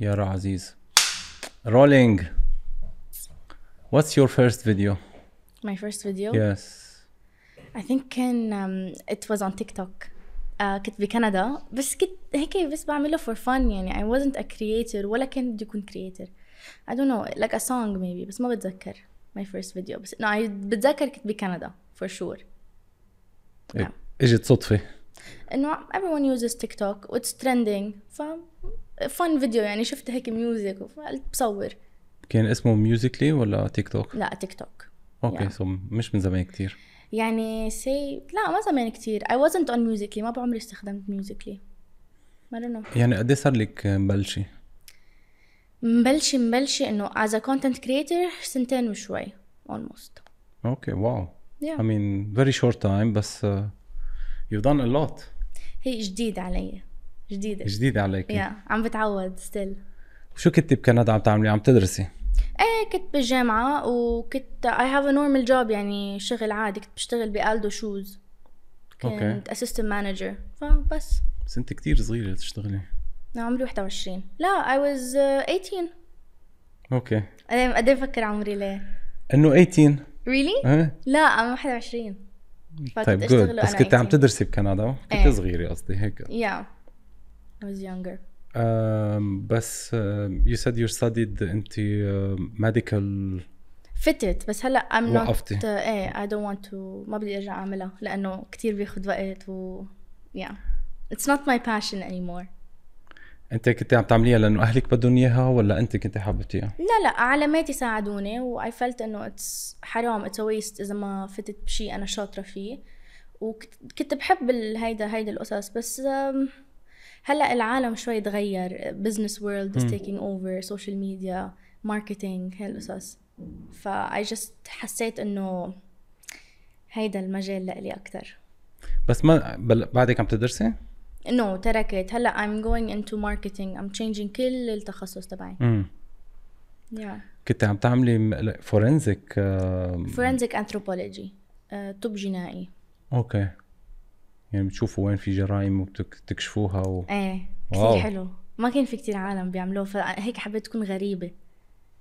يارا عزيز rolling what's your first video My first video yes I think كان um, it was on TikTok uh, كنت بكندا بس كنت هيك بس بعمله for fun يعني I wasn't a creator ولا كان بدي أكون creator I don't know like a song maybe بس ما بتذكر my first video بس no, I بتذكر كنت بكندا for sure نعم. اجت صدفه انه everyone uses TikTok واتس trending ف fun video يعني شفت هيك music وقلت بصور. كان اسمه Musical.ly ولا تيك توك لا TikTok okay Yeah. so مش من زمان كتير. يعني سي لا ما زمان كتير. I wasn't on Musical.ly ما بعمري استخدمت Musical.ly I don't know. يعني قد إيه صار لك مبلشي مبلشة مبلشة إنه as a content creator سنتين وشوي almost. okay wow. I yeah. mean very short time بس uh, you've done a lot. هي جديد علي. جديدة. جديد عليك. yeah. عم بتعود still. شو كنتي بكندا عم تعملي؟ عم تدرسي؟ إيه كنت بالجامعة وكنت I have a normal job يعني شغل عادي. كنت بشتغل ب Aldo Shoes. كنت assistant manager. فبس بس. انت كتير صغيرة تشتغلي. عمري 21 لا I was uh, 18 okay. أنا قد إيه بفكر عمري ليه؟ إنه 18 really؟ إيه. لا أنا 21 فكنت طيب أشتغل job بس كنت عم 18. تدرسي بكندا؟ كنت إيه. صغيرة قصدي هيك. yeah I was younger. Um, بس uh, you said you studied انت uh, medical. فتت بس هلا I'm not وقفتي. إيه I don't want to ما بدي أرجع أعملها لأنه كتير بياخد وقت و yeah. It's not my passion anymore. انت كنت عم تعمليها لأنه أهلك بدهم إياها ولا انت كنت حاببتيها؟ لا لا علاماتي ساعدوني و I felt إنه it's حرام it's a waste إذا ما فتت بشيء أنا شاطرة فيه. وكنت بحب هيدا هيدا القصص بس um, هلأ العالم شوي تغير. Business world is taking over. Social media marketing هاي القصص. ف I just حسيت إنه هيدا المجال لإلي أكتر. بس ما بل... بعدك عم تدرسي؟ انه تركت. هلأ I'm going into marketing. I'm changing كل التخصص تبعي. امم yeah. كنت عم تعملي forensic anthropology. آه، طب جنائي. okay. يعني بتشوفوا وين في جرائم وبتكشفوها و... إيه wow. كثير حلو. ما كان في كتير عالم بيعملوه فهيك حبيت تكون غريبة.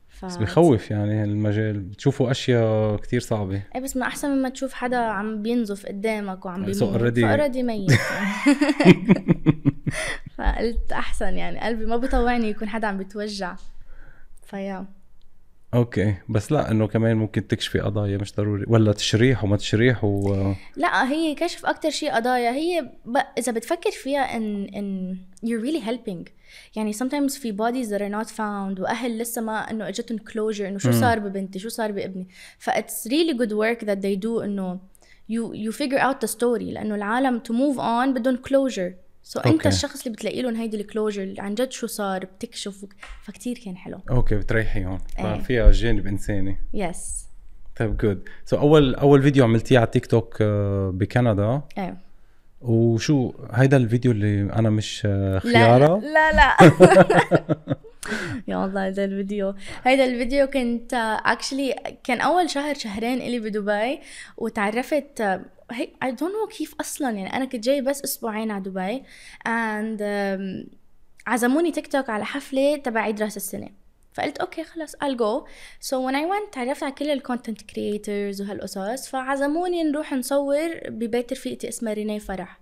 ف... بس بخوف يعني المجال بتشوفوا أشياء كتير صعبة. إيه بس ما أحسن مما تشوف حدا عم بينزف قدامك وعم So بيموت already- ف already ميت فقلت أحسن يعني قلبي ما بيطوعني يكون حدا عم بيتوجع فيا. okay. بس لا إنه كمان ممكن تكشفي قضايا مش ضروري. ولا تشريح وما تشريح و لا هي كشف أكتر شيء قضايا. هي ب... إذا بتفكر فيها إن إن you're really helping. يعني sometimes في bodies that are not found وأهل لسه ما إنه إجتهم closure إنه شو صار ببنتي شو صار بابني. ف it's really good work that they do إنه you you figure out the story. لأنه العالم to move on بدهم closure. so انت. الشخص اللي بتلاقي لهم هيدي ال closure عن جد شو صار؟ بتكشف فكتير كان حلو. okay بتريحيهم إيه. ففيها جانب انساني yes طيب good so أول أول فيديو عملتيه على تيك توك آه، بكندا. إيه. وشو هيدا الفيديو اللي أنا مش آه، لا خيارة؟ لا لا يا الله هذا الفيديو. هيدا الفيديو كنت actually كان أول شهر شهرين إلي بدبي وتعرفت آه، هي I don't know كيف أصلا يعني أنا كنت جاي بس أسبوعين على دبي um, عزموني تيك توك على حفلة تبع عيد راس السنة. فقلت okay خلاص I'll go. So when I went تعرفت على كل الكونتنت كريترز وهالقصص فعزموني نروح نصور ببيت رفيقتي اسمها رينيه فرح.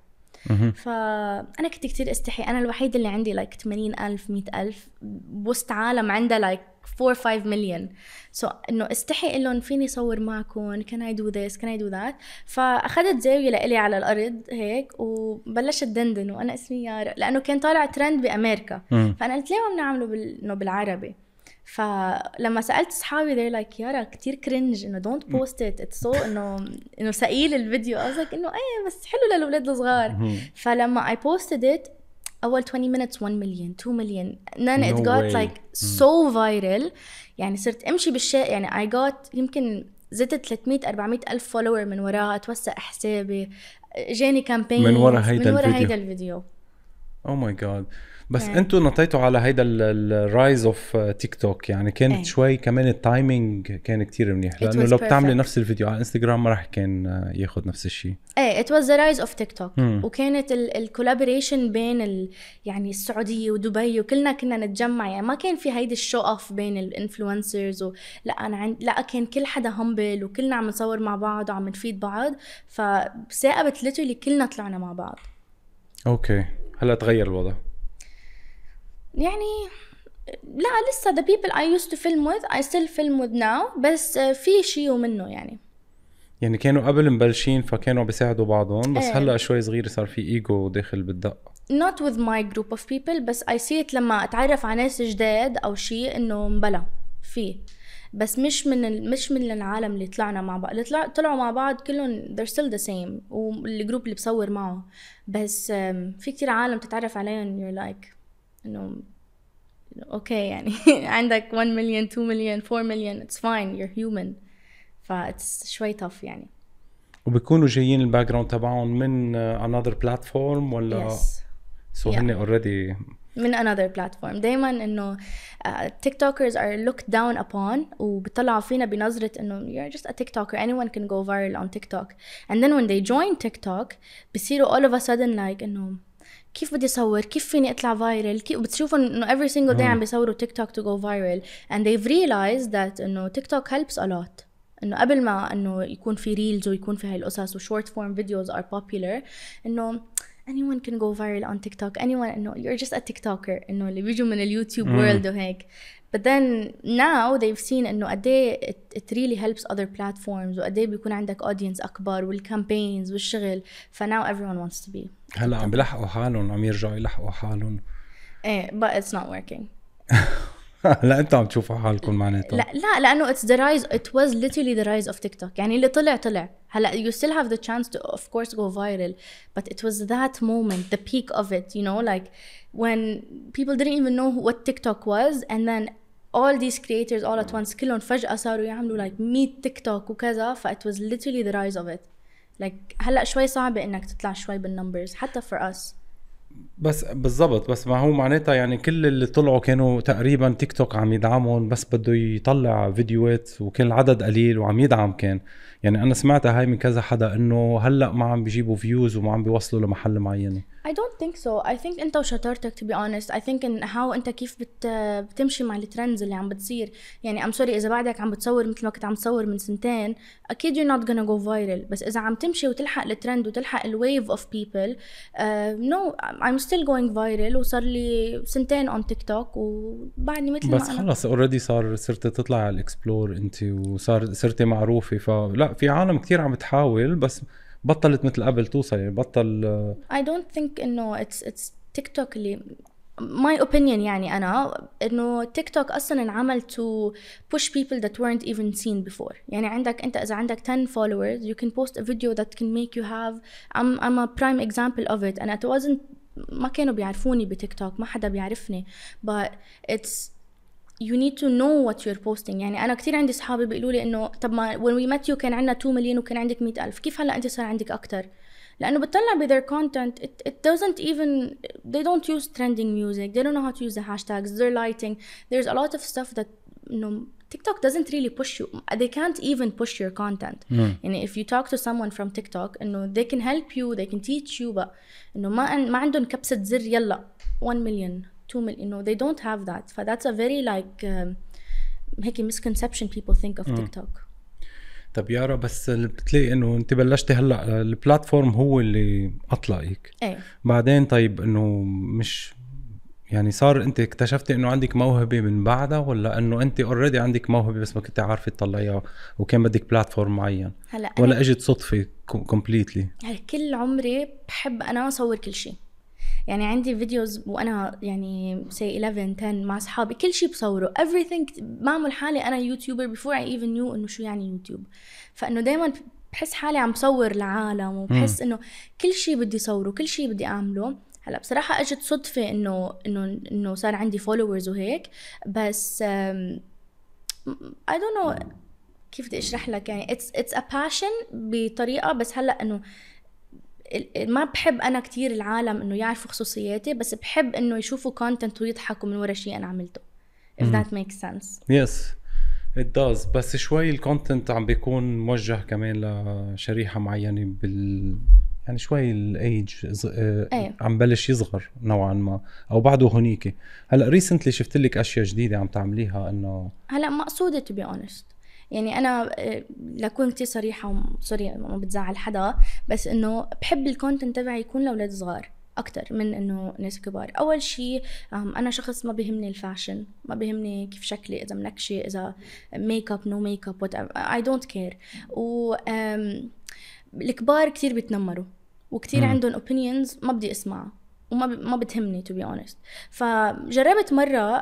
فأنا كنت كتير استحي. أنا الوحيدة اللي عندي like 80 ألف 100 ألف بوسط عالم عندها like 4 5 مليون so, إنه استحي أقول لهم فيني صور معكم can I do this can I do that فأخذت زاوية لإلي على الأرض هيك وبلشت دندن وأنا اسمي يارا لأنه كان طالع ترند بأمريكا. مم. فأنا قلت ليه ما بنعمله بال... إنه بالعربي؟ فلما سألت أصحابي they're like يارا كتير cringe إنه don't post it it's so إنه إنه ثقيل الفيديو. قصدك إنه إيه بس حلو للأولاد الصغار. فلما I posted it أول 20 minutes 1 مليون 2 مليون then it No got way. like so viral. يعني صرت أمشي بالشارع يعني I got يمكن زدت 300 400 ألف follower من وراها توسع حسابي. جاني campaign من ورا هيدا من ورا الفيديو. هيدا الفيديو. oh my god بس يعني. أنتوا نطيتوا على هيدا ال rise of TikTok يعني كانت إيه. شوي كمان ال timing كان كتير منيح. لأنه لو بتعملي. نفس الفيديو على انستغرام ما راح كان آه، ياخذ نفس الشيء إيه it was the rise of TikTok. مم. وكانت ال collaboration بين ال يعني السعودية ودبي وكلنا كنا نتجمع. يعني ما كان في هيدي ال show off بين ال influencers لا أنا عند لا كان كل حدا humble وكلنا عم نصور مع بعض وعم نفيد بعض. فتصاقبت literally كلنا طلعنا مع بعض. okay. هلأ تغير الوضع. يعني لا لسه the people I used to film with I still film with now بس في شيء منه يعني. يعني كانوا قبل مبلشين فكانوا بيساعدوا بعضهم بس إيه. هلأ شوي صغير صار في ايجو داخل بالدق. Not with my group of people بس I see it لما أتعرف على ناس جداد أو شيء إنه مبلا في. بس مش من ال... مش من العالم اللي طلعنا مع بعض. اللي طلع... طلعوا مع بعض كلهم they're still the same وال group اللي بصور معه. بس في كتير عالم تتعرف عليهم you're like انه اوكي يعني عندك 1 مليون 2 مليون 4 مليون it's fine you're human ف it's شوي tough يعني وبيكونوا جايين الباك جراوند تبعهم من انذر بلاتفورم ولا yes سو Yeah. هن اوريدي من another platform دايما انه تيك توكرز are looked down upon وبيطلعوا فينا بنظرة انه you're just a TikToker anyone can go viral on TikTok and then when they join TikTok بصيروا all of a sudden like انه كيف بدي أصور؟ كيف فيني أطلع viral كيف بتشوفوا إنه every single day عم بيصوروا تيك توك to go viral. And they've realized that إنه تيك توك helps a lot. إنه قبل ما إنه يكون في reels ويكون في هاي القصص و short form videos are popular إنه anyone can go viral on TikTok. Anyone انه you're just a TikToker. إنه اللي بيجوا من اليوتيوب world وهيك. But then now they've seen انه قد إيه it, it really helps other platforms وقد إيه بيكون عندك audience اكبر وال campaigns والشغل ف now everyone wants to be هلا عم بيلحقوا حالهم عم يرجعوا يلحقوا حالهم إيه but it's not working هلا انتوا عم تشوفوا حالكم معناتها لا لا لانه it's the rise it was literally the rise of TikTok يعني اللي طلع طلع هلا you still have the chance to of course go viral but it was that moment the peak of it you know like when people didn't even know what TikTok was and then all these creators all at once كلهم فجأة صاروا يعملوا like 100 تيك توك وكذا ف it was literally the rise of it like هلا شوي صعبة انك تطلع شوي بالنمبرز حتى for us بس بالضبط بس ما هو معناتها يعني كل اللي طلعوا كانوا تقريبا تيك توك عم يدعمهم بس بده يطلع فيديوهات وكان العدد قليل وعم يدعم كان. يعني أنا سمعتها هاي من كذا حدا إنه هلأ ما عم بيجيبوا views وما عم بيوصلوا لمحل معينة. I don't think so. I think انت وشطارتك to be honest. I think ان how انت كيف بت بتمشي مع ال trends اللي عم بتصير. يعني I'm sorry إذا بعدك عم بتصور مثل ما كنت عم تصور من سنتين أكيد you're not gonna go viral. بس إذا عم تمشي وتلحق الترند وتلحق ال wave of people uh, no I'm still going viral وصار لي سنتين on تيك توك وبعدني مثل بس ما خلص already صار صرت تطلع على ال explore انت وصار صرتي معروفة فلا في عالم كتير عم تحاول بس بطلت مثل قبل توصل يعني بطل I don't think إنه it's it's تيك توك اللي my opinion يعني أنا إنه تيك توك أصلا انعمل to push people that weren't even seen before يعني عندك أنت إذا عندك 10 followers you can post video that can make you have I'm I'm a prime example of it أنا it wasn't ما كانوا بيعرفوني بتيك توك ما حدا بيعرفني. بس it's you need to know what you're posting يعني انا كثير عندي اصحابي بيقولوا لي انه طب ما when we met you كان عندنا 2 مليون وكان عندك 100 الف كيف هلا انت صار عندك اكثر لانه بتطلع ب their content it, it doesn't even they don't use trending music they don't know how to use the hashtags their lighting there's a lot of stuff that انه TikTok doesn't really push you they can't even push your content يعني if you talk to someone from TikTok انه they can help you they can teach you but انه ما ما عندهم كبسة زر يلا 1 million 2 million انه they don't have that. ف that's a very like um, هيك misconception people think of TikTok. طب يارا بس بتلاقي إنه أنت بلشتي هلأ البلاتفورم هو اللي اطلقك إيه. بعدين طيب إنه مش يعني صار أنت اكتشفتي إنه عندك موهبة من بعدها ولا إنه أنت اوريدي عندك موهبة بس ما كنت عارفة تطلعيها وكان بدك platform معين؟ هلأ ولا إجت صدفة completely هلأ كل عمري بحب أنا أصور كل شيء. يعني عندي videos وأنا يعني say 11 10 مع أصحابي كل شيء بصوره. Everything بعمل حالي أنا YouTuber before I even knew إنه شو يعني يوتيوب فإنه دائما بحس حالي عم بصور العالم وبحس إنه كل شيء بدي صوره كل شيء بدي أعمله. هلأ بصراحة إجت صدفة إنه إنه إنه صار عندي followers وهيك. بس I don't know كيف بدي أشرح لك. يعني it's it's a passion بطريقة بس هلأ إنه ما بحب أنا كتير العالم إنه يعرفوا خصوصياتي بس بحب إنه يشوفوا content ويضحكوا من ورا شيء أنا عملته if مم. that makes sense yes it does بس شوي ال content عم بيكون موجه كمان لشريحة معينة بال يعني شوي الايج إيه. عم بلش يصغر نوعا ما أو بعده هنيك هلأ recently شفت لك أشياء جديدة عم تعمليها إنه هلأ مقصودة to be honest يعني أنا آه، لأكون كتير صريحة وم- sorry ما بتزعل حدا بس إنه بحب ال content تبعي يكون لأولاد صغار أكتر من إنه ناس كبار. أول شيء أنا شخص ما بيهمني ال fashion ما بيهمني كيف شكلي إذا منكشه إذا makeup no makeup I don't care و الكبار كتير بيتنمروا وكتير مم. عندهم opinions ما بدي أسمعها. وما ب... ما بتهمني to be honest فجربت مرة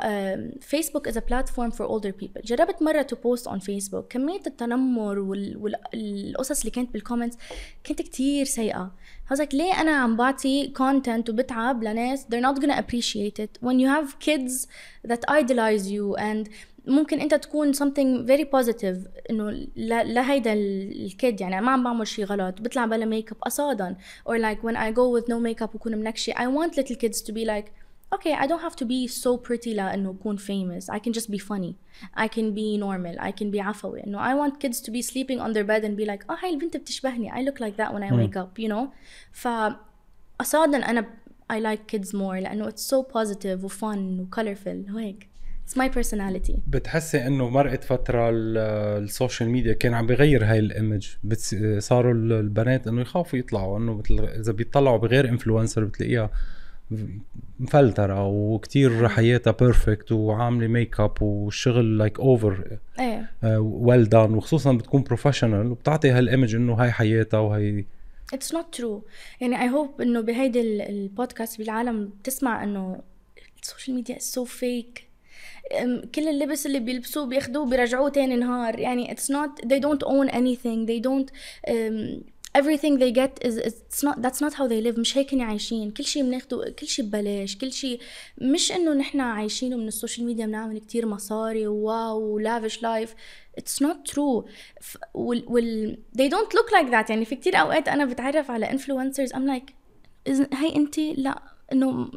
فيسبوك is a platform for older people جربت مرة to post on Facebook كمية التنمر وال... والقصص اللي كانت بال comments كانت كتير سيئة I was like ليه أنا عم بعطي content وبتعب لناس they're not gonna appreciate it when you have kids that idolize you and ممكن انت تكون something very positive انه لا, لا هيدا ال- ال kid يعني ما عم بعمل شيء غلط بطلع بلا ميك اب قصادا or like when I go with no makeup وكون منكشة I want little kids to be like okay I don't have to be so pretty لأنه اكون famous I can just be funny I can be normal I can be عفوي انه I want kids to be sleeping on their bed and be like آه هاي البنت بتشبهني I look like that when I wake up you know ف قصادا أنا I like kids more لأنه it's so positive و fun و colorful وهيك it's my personality. بتحسي إنه مرقت فترة ال- السوشيال ميديا كان عم بغير هاي الإيمج. صاروا ال- البنات إنه يخافوا يطلعوا إنه مثل إذا بيطلعوا بغير influencer بتلاقيها مفلترة وكتير حياتها perfect وعاملة ميك اب والشغل like over إيه. well done وخصوصا بتكون professional وبتعطي هال image إنه هاي حياتها وهي it's not true. يعني I hope إنه بهيدي ال- البودكاست بالعالم بتسمع إنه ال social media so fake. أم، كل اللبس اللي بيلبسوه بياخدوه بيرجعوه تاني نهار. يعني it's not they don't own anything. They don't um, everything they get is it's not that's not how they live. مش هيك عايشين. كل شيء بناخده كل شيء ببلاش. كل شيء مش إنه نحن عايشينه من ال social media بنعمل كتير مصاري. و wow و lavish life it's not true. ف- وال, وال they don't look like that. يعني في كتير أوقات أنا بتعرف على influencers I'm like "Isn't- هاي انت لا. إنه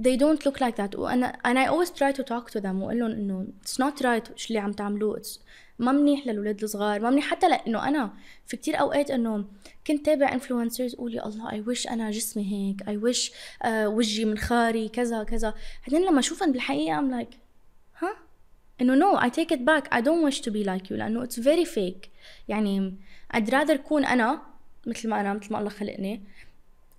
they don't look like that. وأنا and I always try to talk to them وأقول لهم إنه it's not right شو اللي عم تعملوه. It's ما منيح للاولاد الصغار ما منيح حتى لأنه أنا في كتير أوقات إنه كنت تابع influencers أقول يا الله I wish أنا جسمي هيك اي آه وجهي منخاري كذا كذا. بعدين لما أشوفهم بالحقيقة I'm like ها إنه no I take it back. I don't wish to be like you لأنه it's very fake. يعني I'd rather كون أنا مثل ما أنا مثل ما الله خلقني.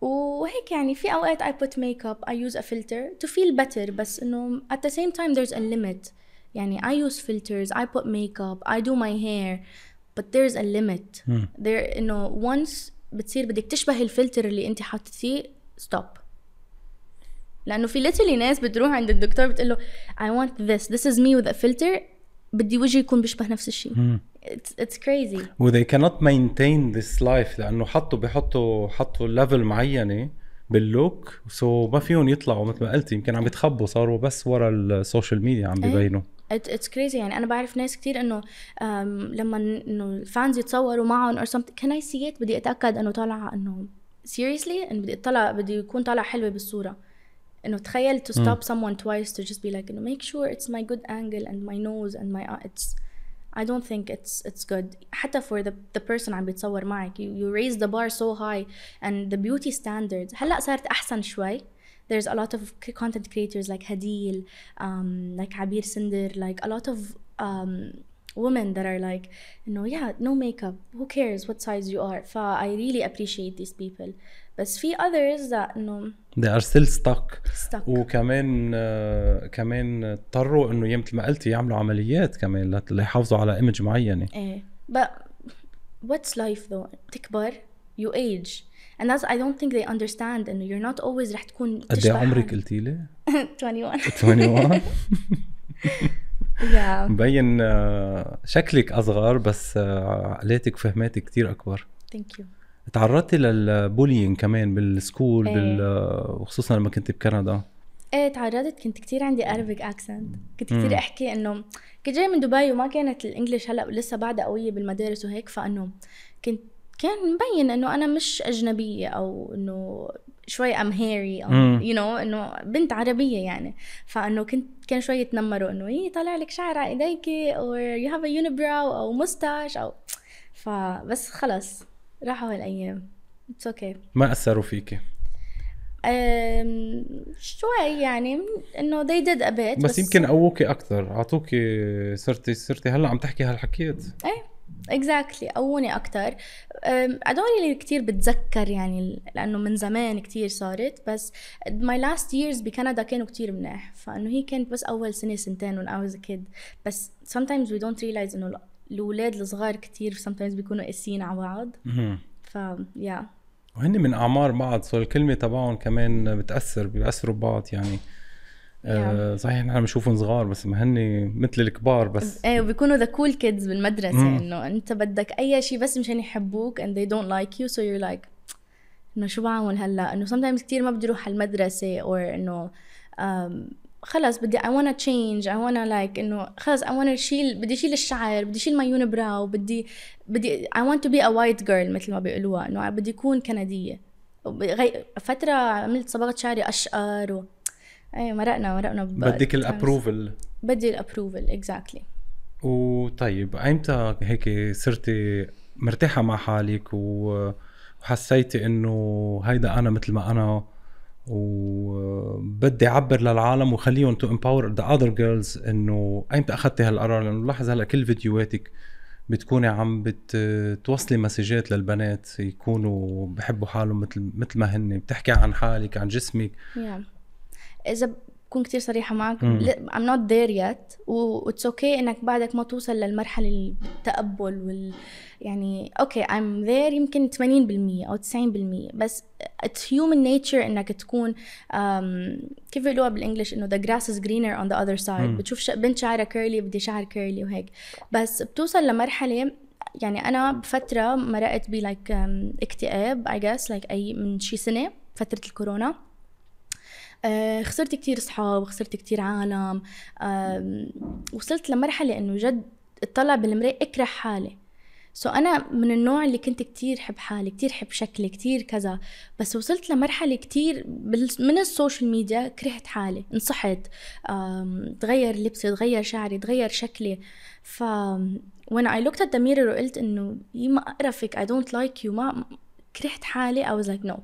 وهيك يعني في اوقات I put makeup I use a filter to feel better بس انه at the same time there's a limit يعني I use filters I put makeup I do my hair but there's a limit مم. there انه once بتصير بدك تشبه الفلتر اللي انت حاطتيه stop لانه في literally ناس بتروح عند الدكتور بتقول له I want this this is me with a filter بدي وجهي يكون بيشبه نفس الشيء. مم. it's, it's crazy. و they cannot maintain this life لأنه حطوا بحطوا حطوا level معينة بال look so ما فيهم يطلعوا مثل ما قلتي. يمكن عم يتخبوا صاروا بس ورا ال social media عم إيه. ببينوا. It's crazy. يعني أنا بعرف ناس كتير إنه um, لما إنه الفانز يتصوروا معهم something can I see it? بدي أتأكد إنه طالعه إنه seriously انه بدي اطلع بدي يكون طالع حلوة بالصورة. انه تخيل to stop someone twice to just be like انه make sure it's my good angle and my nose and my eye it's I don't think it's it's good حتى for the the person عم بيتصور معك you, you raise the bar so high and the beauty standards هلا صارت احسن شوي there's a lot of c- content creators like Hadil um, like Abir Sinder like a lot of um, women that are like you know yeah no makeup who cares what size you are ف I really appreciate these people بس في others that إنه they are still stuck. Stuck. وكمان آه كمان اضطروا إنه مثل ما قلتي يعملوا عمليات كمان ليحافظوا على ايمج معينة. إيه. But what's life though? تكبر. You age. And that's I don't think they understand إنه you're not always رح تكون قد إيه عمرك. قلتي لي؟ 21 21 yeah. مبين آه، شكلك أصغر بس آه، عقلاتك وفهماتك كتير أكبر. Thank you. تعرضتي لل bullying كمان بال school إيه. بال وخصوصا لما كنت بكندا إيه تعرضت كنت كتير عندي Arabic accent كنت مم. كتير أحكي إنه كنت جاي من دبي وما كانت ال English هلأ لسه بعدها قوية بالمدارس وهيك فإنه كنت كان مبين إنه أنا مش أجنبية أو إنه شوي I'm hairy أو مم. you know إنه بنت عربية يعني فإنه كنت كان شوي يتنمروا إنه إيه طالع لك شعر على إيديكي أو you have a unibrow أو mustache أو فبس خلص راحوا هالايام it's okay okay. ما أثروا فيكي أم، شوي يعني إنه they did a bit بس, يمكن قووكي أكثر. اعطوكي صرتي صرتي هلأ عم تحكي هالحكيات إيه exactly قووني أكثر. هدول اللي كتير بتذكر يعني لأنه من زمان كتير صارت. بس my last years بكندا كانوا كتير منيح. فإنه هي كانت بس أول سنة سنتين when I was a kid. بس sometimes we don't realize إنه الاولاد الصغار كتير sometimes بيكونوا قاسيين على بعض. ف yeah. وهن من أعمار بعض so الكلمة تبعهم كمان بتأثر بيأثروا ببعض يعني. آه صحيح نحن بنشوفهم صغار بس ما هن مثل الكبار بس إيه وبيكونوا the cool kids بالمدرسة. إنه أنت بدك أي شيء بس مشان يحبوك and they don't like you so you're like إنه شو بعمل هلأ؟ إنه sometimes كتير ما بدي أروح على المدرسة or إنه خلص بدي I wanna change. I wanna like إنه خلص I wanna شيل بدي شيل الشعر بدي شيل my unibrow بدي بدي I want to be a white girl مثل ما بيقولوها إنه بدي أكون وبغي- فترة عملت صبغت شعري أشقر و... إيه مرقنا مرقنا بدك. ال approval بدي ال approval exactly وطيب ايمتى هيك صرتي مرتاحة مع حالك و- وحسيتي إنه هيدا أنا مثل ما أنا وبدي أعبر للعالم وخليهم to empower the other girls إنه أيمتى أخذتي هالقرار لأنه لاحظ هلأ كل فيديوهاتك بتكوني عم بتوصلي مسجات للبنات يكونوا بحبوا حالهم مثل مثل ما هن بتحكي عن حالك عن جسمك yeah. إذا بكون كتير صريحة معك. I'm not there yet. و it's okay إنك بعدك ما توصل للمرحلة التقبل وال يعني okay I'm there يمكن 80% أو 90% بس it's human nature إنك تكون um, كيف بيقولوها بال English؟ إنه the grass is greener on the other side. مم. بتشوف ش... بنت شعرها curly بدي شعر curly وهيك. بس بتوصل لمرحلة يعني أنا بفترة مرقت ب like اكتئاب I guess like أي من شي سنة فترة الكورونا. آه، خسرت كتير صحاب خسرت كتير عالم. وصلت لمرحلة إنه جد اطلع بالمراية أكره حالي. so أنا من النوع اللي كنت كتير حب حالي كتير حب شكلي كتير كذا. بس وصلت لمرحلة كتير من ال social media كرهت حالي نصحت. تغير لبسي تغير شعري تغير شكلي. ف when I looked at the mirror وقلت إنه ما اقرفك I don't like you ما كرهت حالي I was like no.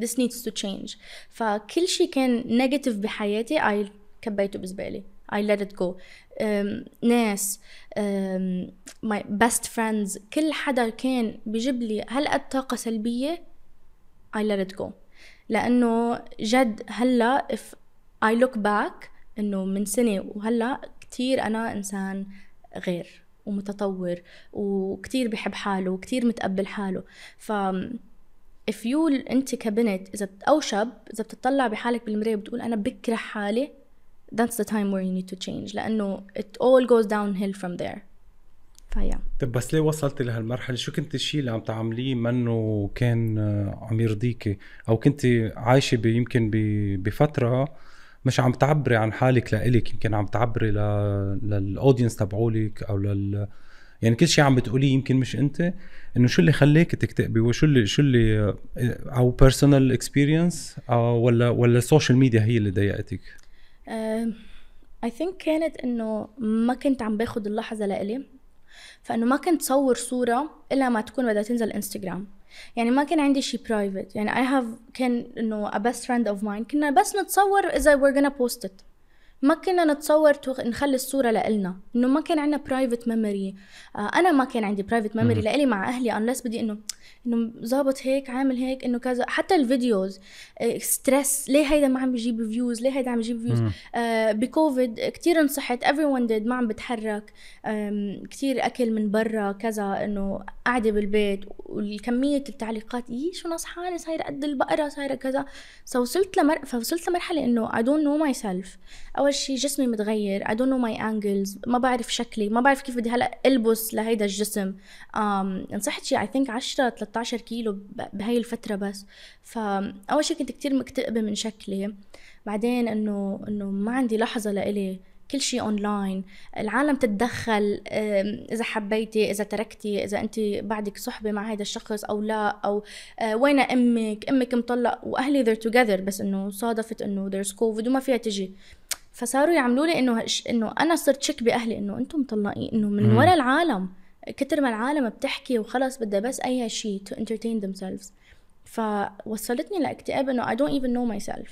This needs to change. فكل شيء كان نيجاتيف بحياتي I كبيته بزبالة I let it go. um, ناس um, my best friends كل حدا كان بيجيب لي هالقد طاقة سلبية I let it go. لأنه جد هلا if I look back إنه من سنة وهلا كتير أنا إنسان غير ومتطور وكتير بحب حاله وكتير متقبل حاله. ف if you انت كبنت إذا أو شاب إذا بتطلع بحالك بالمراية بتقول أنا بكره حالي that's the time where you need to change لأنه it all goes downhill from there. فيا. طب بس ليه وصلتي لهالمرحلة؟ شو كنت الشيء اللي عم تعمليه منه كان آه، عم يرضيكي أو كنت عايشة ب- يمكن ب- بفترة مش عم تعبري عن حالك لإلك يمكن عم تعبري. لل audience تبعولك أو لل يعني كل شيء عم بتقوليه يمكن مش انت إنه شو اللي خليك تكتئبي وشو اللي شو اللي آه، أو personal experience أو ولا ولا ال social media هي اللي ضايقتك؟ I think كانت إنه ما كنت عم باخد اللحظة لإلي فإنه ما كنت صور صورة إلا ما تكون بدها تنزل انستغرام يعني ما كان عندي شي private يعني I have كان إنه a best friend of mine. كنا بس نتصور إذا we're gonna post it. ما كنا نتصور توخ- نخلي الصورة لإلنا إنه ما كان عندنا private memory آه أنا ما كان عندي private memory لإلي مع أهلي unless بدي إنه إنه ظابط هيك عامل هيك إنه كذا. حتى ال videos stress ليه هيدا ما عم بيجيب views ليه هيدا عم بيجيب views. آه بكوفيد كتير نصحت. Everyone did. ما عم بتحرك. آم، كتير أكل من برا كذا إنه قاعدة بالبيت. والكمية التعليقات إيه شو نصحانة صايرة قد البقرة صايرة كذا. فوصلت لمر... فوصلت لمرحلة إنه I don't know myself. أول شي جسمي متغير. I don't know my angles. ما بعرف شكلي. ما بعرف كيف بدي هلأ ألبس لهيدا الجسم. um, انصحت شي I think 10 13 كيلو ب- بهاي الفترة بس. فأول شي كنت كتير مكتئبة من شكلي. بعدين إنه إنه ما عندي لحظة لإلي. كل شيء اونلاين العالم تتدخل. إذا حبيتي إذا تركتي إذا انت بعدك صحبة مع هذا الشخص أو لا أو آه، وين أمك؟ أمك مطلق وأهلي they're together. بس إنه صادفت إنه there's covid وما فيها تجي. فصاروا يعملوا لي إنه هش- إنه أنا صرت شك بأهلي إنه أنتم مطلقين إنه من. ورا العالم كتر ما العالم بتحكي وخلص بدها بس أي شيء to entertain themselves. فوصلتني لاكتئاب إنه I don't even know myself.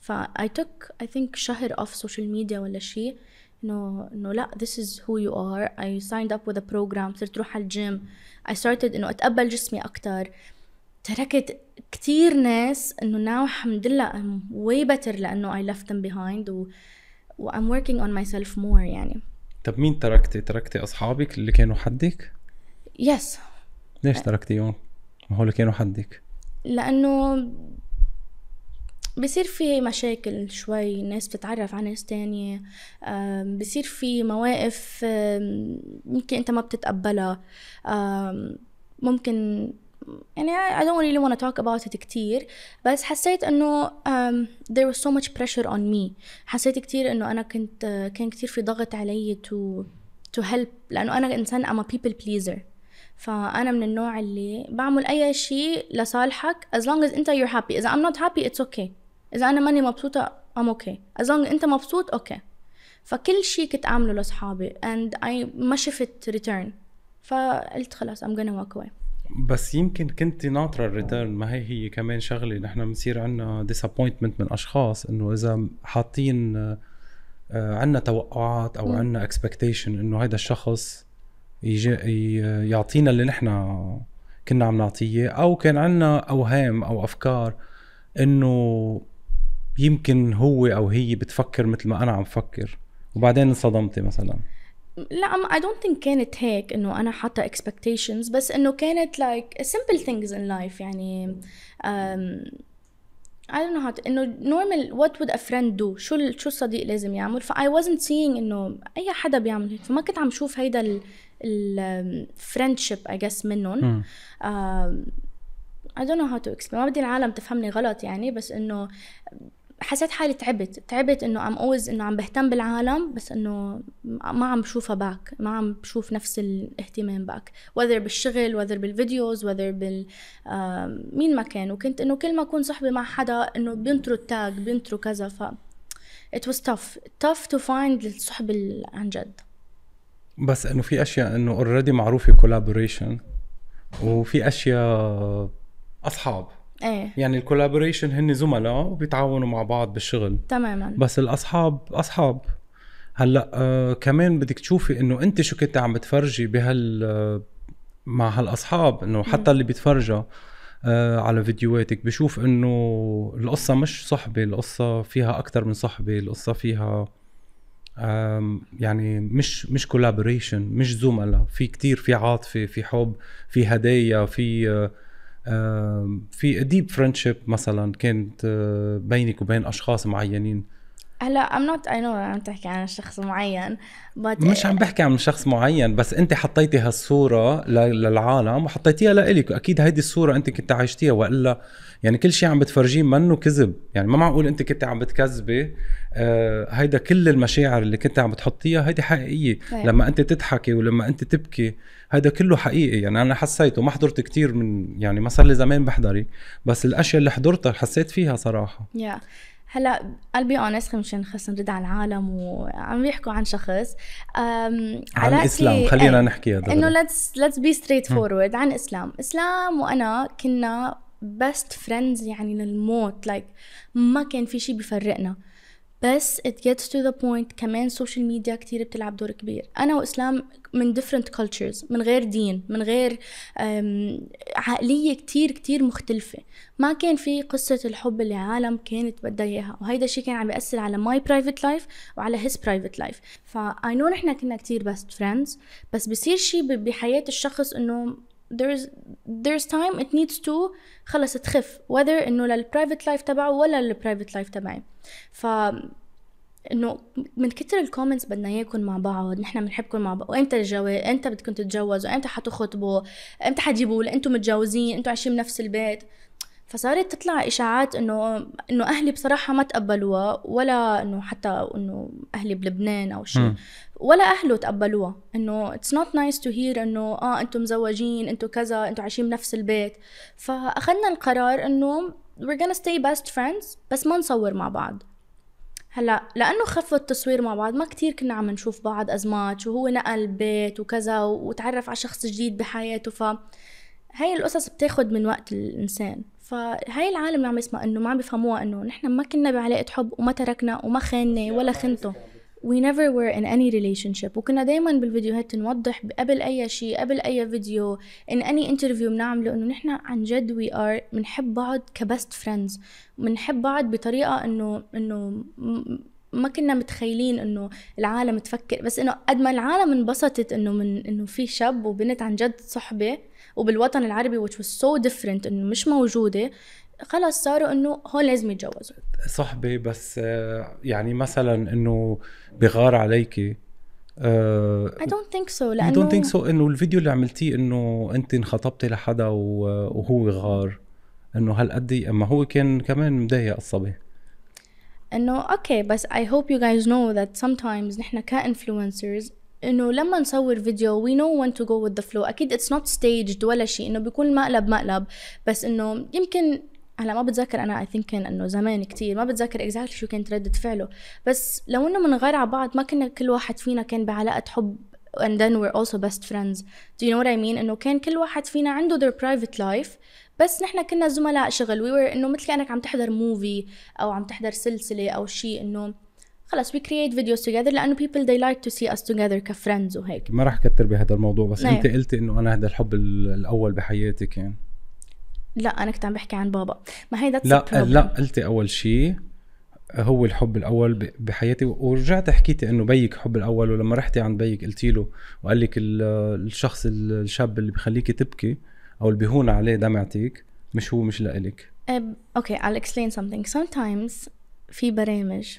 ف I took I think شهر off social media ولا شيء إنه إنه لا this is who you are. I signed up with a program صرت روح على الجيم I started إنه أتقبل جسمي أكتر. تركت كتير ناس إنه now الحمد لله I'm way better لأنه I left them behind و, و I'm working on myself more يعني. طب مين تركتي تركتي أصحابك اللي كانوا حدك؟ Yes. ليش تركتيهم ما هو اللي كانوا حدك. لأنه بصير في مشاكل شوي الناس بتتعرف على ناس تانية بصير في مواقف يمكن أنت ما بتتقبلها ممكن يعني I don't really want to talk about it كتير بس حسيت إنه um, there was so much pressure on me. حسيت كتير إنه أنا كنت كان كتير في ضغط علي to to help لأنه أنا إنسان I'm a people pleaser. فأنا من النوع اللي بعمل أي شيء لصالحك as long as أنت you're happy. إذا I'm not happy it's okay. إذا أنا ماني مبسوطة I'm okay. As long as أنت مبسوط okay فكل شيء كنت أعمله لأصحابي and I ما شفت return. فقلت خلاص I'm gonna walk away. بس يمكن كنت ناطرة ال return ما هي هي كمان شغلة. نحن بنصير عنا disappointment من أشخاص إنه إذا حاطين آه، عنا توقعات أو مم. عنا expectation إنه هيدا الشخص يجي يعطينا اللي نحن كنا عم نعطيه أو كان عنا أوهام أو أفكار إنه يمكن هو أو هي بتفكر مثل ما أنا عم فكر. وبعدين انصدمتي مثلا. لا ما I don't think كانت هيك إنه أنا حاطة expectations بس إنه كانت like simple things in life يعني I don't know how إنه normal what would a friend do شو شو الصديق لازم يعمل؟ ف I wasn't seeing إنه أي حدا بيعمل هيك فما كنت عم شوف هيدا ال friendship I guess منهم. I don't how to explain ما بدي العالم تفهمني غلط يعني بس إنه حسيت حالي تعبت تعبت إنه I'm always إنه عم بهتم بالعالم بس إنه ما عم بشوفها back ما عم بشوف نفس الاهتمام back whether بالشغل whether بال videos whether بال مين ما كان. وكنت إنه كل ما أكون صحبة مع حدا إنه بينطروا ال tag بينطروا كذا ف it was tough. Tough to find الصحبة ال- عن جد. بس إنه في أشياء إنه already معروفة collaboration وفي أشياء أصحاب. إيه. يعني ال collaboration هن زملاء وبيتعاونوا مع بعض بالشغل. تماما. بس الأصحاب أصحاب. هلأ آه كمان بدك تشوفي إنه أنت شو كنت عم بتفرجي بهال آه، مع هالأصحاب. إنه حتى اللي بيتفرجوا آه على فيديوهاتك بشوف إنه القصة مش صحبة القصة فيها أكثر من صحبة القصة فيها يعني مش مش collaboration مش زملاء. في كتير في عاطفة في حب في هدايا في آه، في deep friendship مثلا كانت آه، بينك وبين أشخاص معينين؟ هلا I'm not I know عم تحكي عن شخص معين but مش عم بحكي عن شخص معين بس أنت حطيتي هالصورة للعالم وحطيتيها لإلك أكيد هيدي الصورة أنت كنت عايشتيها والا يعني كل شيء عم بتفرجيه منه كذب. يعني ما معقول انت كنت عم بتكذبي آه هيدا كل المشاعر اللي كنت عم بتحطيها هيدي حقيقية. أيه. لما انت تضحكي ولما انت تبكي هيدا كله حقيقي. يعني أنا حسيته ما حضرت كتير من يعني ما صار لي زمان بحضري بس الأشياء اللي حضرتها حسيت فيها صراحة. يا هلا I'll be honest مشان خلص نرد على العالم وعم بيحكوا عن شخص. عن الاسلام خلينا إيه. نحكي هذا إنه let's let's be straightforward عن إسلام. إسلام وأنا كنا best friends يعني للموت. Like ما كان في شيء بيفرقنا. بس it gets to the point كمان سوشيال ميديا كتير بتلعب دور كبير. أنا وإسلام من different cultures من غير دين من غير عقلية كتير كتير مختلفة. ما كان في قصة الحب اللي العالم كانت بدها إياها. وهيدا الشيء كان عم بيأثر على my private life وعلى his private life. ف I know نحن كنا كتير best friends بس بصير شيء بحياة الشخص إنه there's there's time it needs to خلص تخف whether إنه لل private life تبعه ولا لل private life تبعي. ف إنه من كتر ال comments بدنا اياكم مع بعض نحن بنحبكم مع بعض. وامتى الجواز إمتى بدكم تتجوزوا؟ إمتى حتخطبوا؟ إمتى حتجيبوا أنتم متجوزين؟ أنتم عايشين بنفس البيت؟ فصارت تطلع إشاعات إنه إنه أهلي بصراحة ما تقبلوها ولا إنه حتى إنه أهلي بلبنان أو شيء. ولا أهله تقبلوها. إنه it's not nice to hear إنه آه أنتم مزوجين أنتم كذا أنتم عايشين بنفس البيت. فأخذنا القرار إنه we're gonna stay best friends بس ما نصور مع بعض. هلأ لأنه خف التصوير مع بعض ما كتير كنا عم نشوف بعض ازمات وهو نقل بيت وكذا وتعرف على شخص جديد بحياته. ف هاي القصص بتاخد من وقت الإنسان. فهاي العالم اللي عم يسمع إنه ما عم بيفهموها إنه نحن ما كنا بعلاقة حب وما تركنا وما خانني ولا خنته. We never were in any relationship. وكنا دايما بالفيديوهات نوضح قبل أي شيء قبل أي فيديو in any interview بنعمله إنه نحن عن جد we are بنحب بعض ك best friends بنحب بعض بطريقة إنه إنه ما كنا متخيلين إنه العالم تفكر. بس إنه قد ما العالم انبسطت إنه من إنه في شاب وبنت عن جد صحبة وبالوطن العربي which was so different إنه مش موجودة. خلص صاروا إنه هون لازم يتجوزوا. صحبة بس آه، يعني مثلا إنه بغار عليكي I don't think so I لأنه don't think so إنه الفيديو اللي عملتيه إنه أنت انخطبتي لحدا وهو غار إنه هالقد أما هو كان كمان مضايق الصبي. إنه أوكي بس I hope you guys know that sometimes نحن ك influencers إنه لما نصور فيديو we know when to go with the flow. أكيد it's not staged ولا شيء إنه بيكون المقلب مقلب بس إنه يمكن هلا ما بتذكر أنا think كان إنه زمان كتير ما بتذكر exactly شو كانت ردة فعله. بس لو إنه منغير على بعض ما كنا كل واحد فينا كان بعلاقة حب and then we're also best friends. Do you know what I mean إنه كان كل واحد فينا عنده their private life بس نحن كنا زملاء شغل. We were إنه مثل كأنك عم تحضر موفي أو عم تحضر سلسلة أو شيء إنه خلص we create videos together لأنه people they like to see us together كفريندز وهيك. ما راح كتر بهذا الموضوع بس نعم. أنت قلتي إنه أنا هذا الحب ال- الأول بحياتي كان لا أنا كنت عم بحكي عن بابا. ما هي لا problem. لا قلتي أول شيء هو الحب الأول بحياتي ورجعت حكيتي إنه بيك حب الأول ولما رحتي عند بيك قلتي له وقال لك ال- الشخص ال- الشاب اللي بخليكي تبكي أو اللي بيهون عليه دمعتك مش هو مش لإلك. أوكي I'll explain something. Sometimes في برامج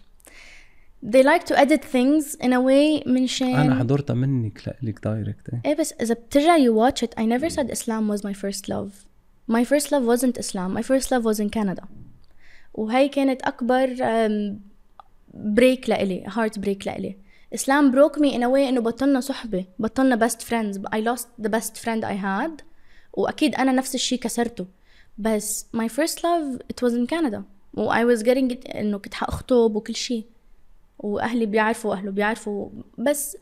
they like to edit things in a way من شان أنا حضرتها منك لإلك دايركت. إيه بس إذا بترجع you watch it. I never said Islam was my first love. My first love wasn't Islam. My first love was in Canada. وهي كانت أكبر بريك لإلي heart break لإلي. Islam broke me in a way إنه بطلنا صحبة بطلنا best friends. I lost the best friend I had. وأكيد أنا نفس الشيء كسرته. بس my first love it was in Canada. و I was getting it إنه كنت حأخطب وكل شيء وأهلي بيعرفوا واهله بيعرفوا. بس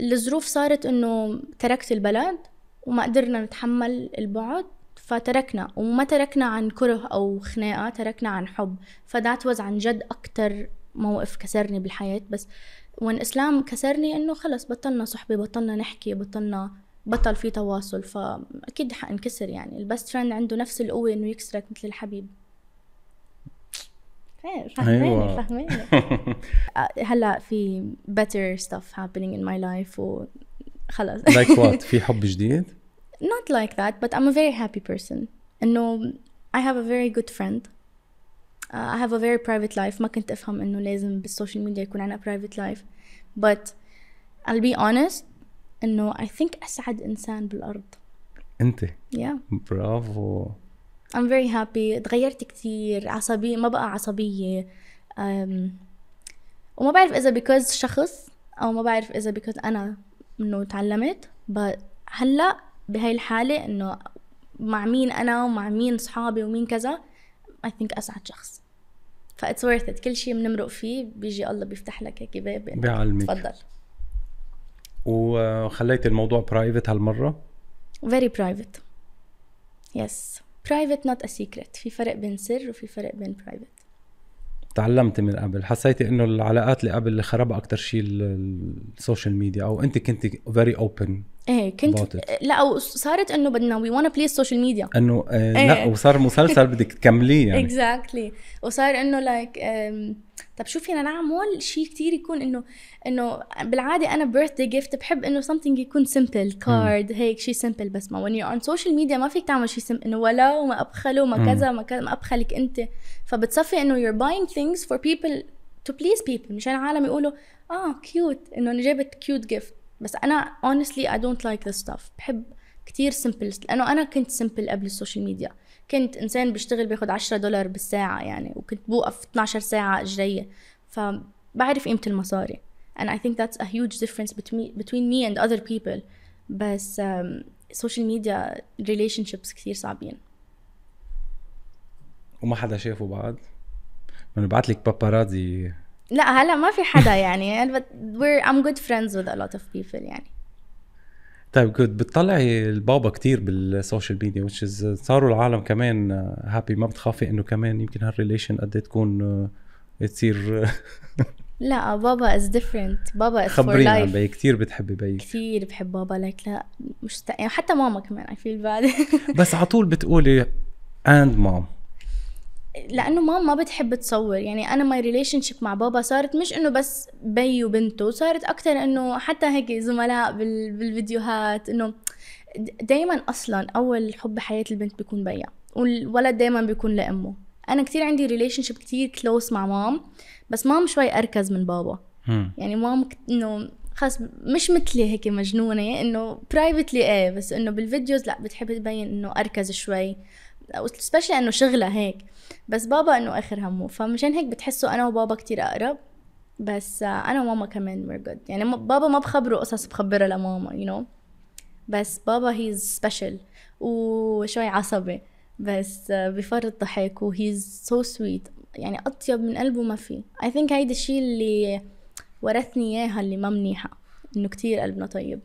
الظروف صارت إنه تركت البلد وما قدرنا نتحمل البعد. فتركنا وما تركنا عن كره أو خناقة تركنا عن حب. فذات واز عن جد أكتر موقف كسرني بالحياة. بس وان إسلام كسرني إنه خلص بطلنا صحبة بطلنا نحكي بطلنا بطل في تواصل. فاكيد حانكسر يعني. ال best friend عنده نفس القوة إنه يكسرك مثل الحبيب. فهماني أيوة. فهماني هلأ في better stuff happening in my life و خلص. Like what في حب جديد؟ not like that but I'm a very happy person انه I have a very good friend uh, I have a very private life ما كنت افهم انه لازم بالسوشيال ميديا يكون عنا private life but I'll be honest انه I think اسعد انسان بالارض انت yeah برافو I'm very happy تغيرت كتير عصبية ما بقى عصبية um, وما بعرف إذا because شخص أو ما بعرف إذا because أنا إنه تعلمت but هلا بهاي الحالة إنه مع مين أنا ومع مين صحابي ومين كذا I think أسعد شخص. ف it's worth it. كل شيء بنمرق فيه بيجي الله بيفتح لك هيك باب. بيعلمك. تفضل. وخليت الموضوع private هالمرة؟ Very private. Yes. Private not a secret. في فرق بين سر وفي فرق بين private. تعلمتي من قبل. حسيتي إنه العلاقات اللي قبل اللي خربها أكثر شيء ال- السوشيال ميديا أو أنت كنت very open إيه كنت. لا وصارت إنه بدنا we wanna play السوشيال ميديا إنه آه إيه. لا وصار مسلسل بدك تكمليه يعني. Exactly وصار إنه like طب شو فينا نعمل؟ شيء كتير يكون إنه إنه بالعادة أنا birthday gift بحب إنه something يكون simple card هيك شيء simple بس. ما when you're on social media ما فيك تعمل شيء simple إنه ولا وما ابخله وما. كذا ما كذا ما أبخلك أنت. فبتصفي إنه you're buying things for people to please people. مشان العالم يقولوا آه cute إنه أنا جابت cute gift بس أنا honestly I don't like this stuff. بحب كتير simple لأنه أنا كنت simple قبل السوشيال ميديا. كنت إنسان بيشتغل بياخد 10 دولار بالساعة يعني وكنت بوقف 12 ساعة إجرية. فبعرف قيمة المصاري. And I think that's a huge difference between between me and other people. بس سوشيال ميديا relationships كثير صعبين. وما حدا شافه بعد؟ بنبعت لك paparazzi لا هلا ما في حدا يعني but we're I'm good friends with a lot of people يعني. طيب كنت بتطلعي البابا كتير بالسوشيال ميديا which is صاروا العالم كمان happy ما بتخافي إنه كمان يمكن هال relation قد إيه تكون آه، تصير لا بابا is different بابا is for خبرينا عن life بي كتير بتحبي بي كثير بحب بابا like لا مش. يعني حتى ماما كمان I feel bad. بس على طول بتقولي and mom. لأنه ماما ما بتحب تصور. يعني أنا my relationship مع بابا صارت مش إنه بس بي وبنته صارت أكثر إنه حتى هيك زملاء بال... بالفيديوهات إنه دائما أصلا أول حب بحياه البنت بيكون بيها والولد دائما بيكون لأمه. أنا كثير عندي relationship كثير close مع mom بس mom شوي أركز من بابا. هم. يعني mom إنه خلص مش مثلي هيك مجنونة إنه privately إيه بس إنه بال videos لأ بتحب تبين إنه أركز شوي سبيشلي إنه شغلها هيك. بس بابا إنه آخر همه. فمشان هيك بتحسوا أنا وبابا كتير أقرب بس أنا وماما كمان we're good. يعني بابا ما بخبره قصص بخبرها لماما you know. بس بابا he's special وشوي عصبي بس بفرط ضحك و he's so sweet. يعني أطيب من قلبه ما في. I think هيدا الشيء اللي ورثني إياها اللي ما منيحة إنه كتير قلبنا طيب.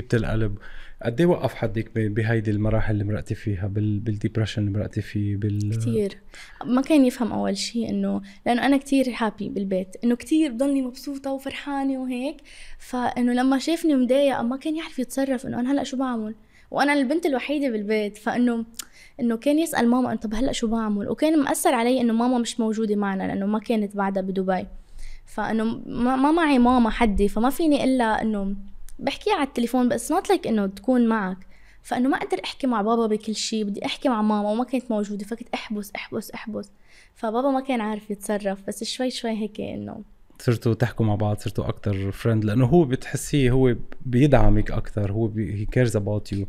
طيبة القلب. قد إيه وقف حدك بهيدي المراحل اللي مرقتي فيها؟ بال... بال depression اللي مرقتي فيه بال كتير. ما كان يفهم أول شيء إنه لأنه أنا كتير happy بالبيت. إنه كتير بضلني مبسوطة وفرحانة وهيك. فإنه لما شافني مضايقة ما كان يعرف يتصرف إنه أنا هلأ شو بعمل؟ وأنا البنت الوحيدة بالبيت. فإنه إنه كان يسأل ماما انت طب هلأ شو بعمل؟ وكان مأثر علي إنه ماما مش موجودة معنا لأنه ما كانت بعدها بدبي. فإنه ما معي ماما حدي. فما فيني إلا إنه بحكي على التليفون بس not like إنه تكون معك. فإنه ما أقدر أحكي مع بابا بكل شيء بدي أحكي مع ماما وما كانت موجودة فكنت أحبس أحبس أحبس. فبابا ما كان عارف يتصرف بس شوي شوي هيك إنه صرتوا تحكوا مع بعض صرتوا أكثر friend لأنه هو بتحسيه هو بيدعمك أكثر هو he cares about you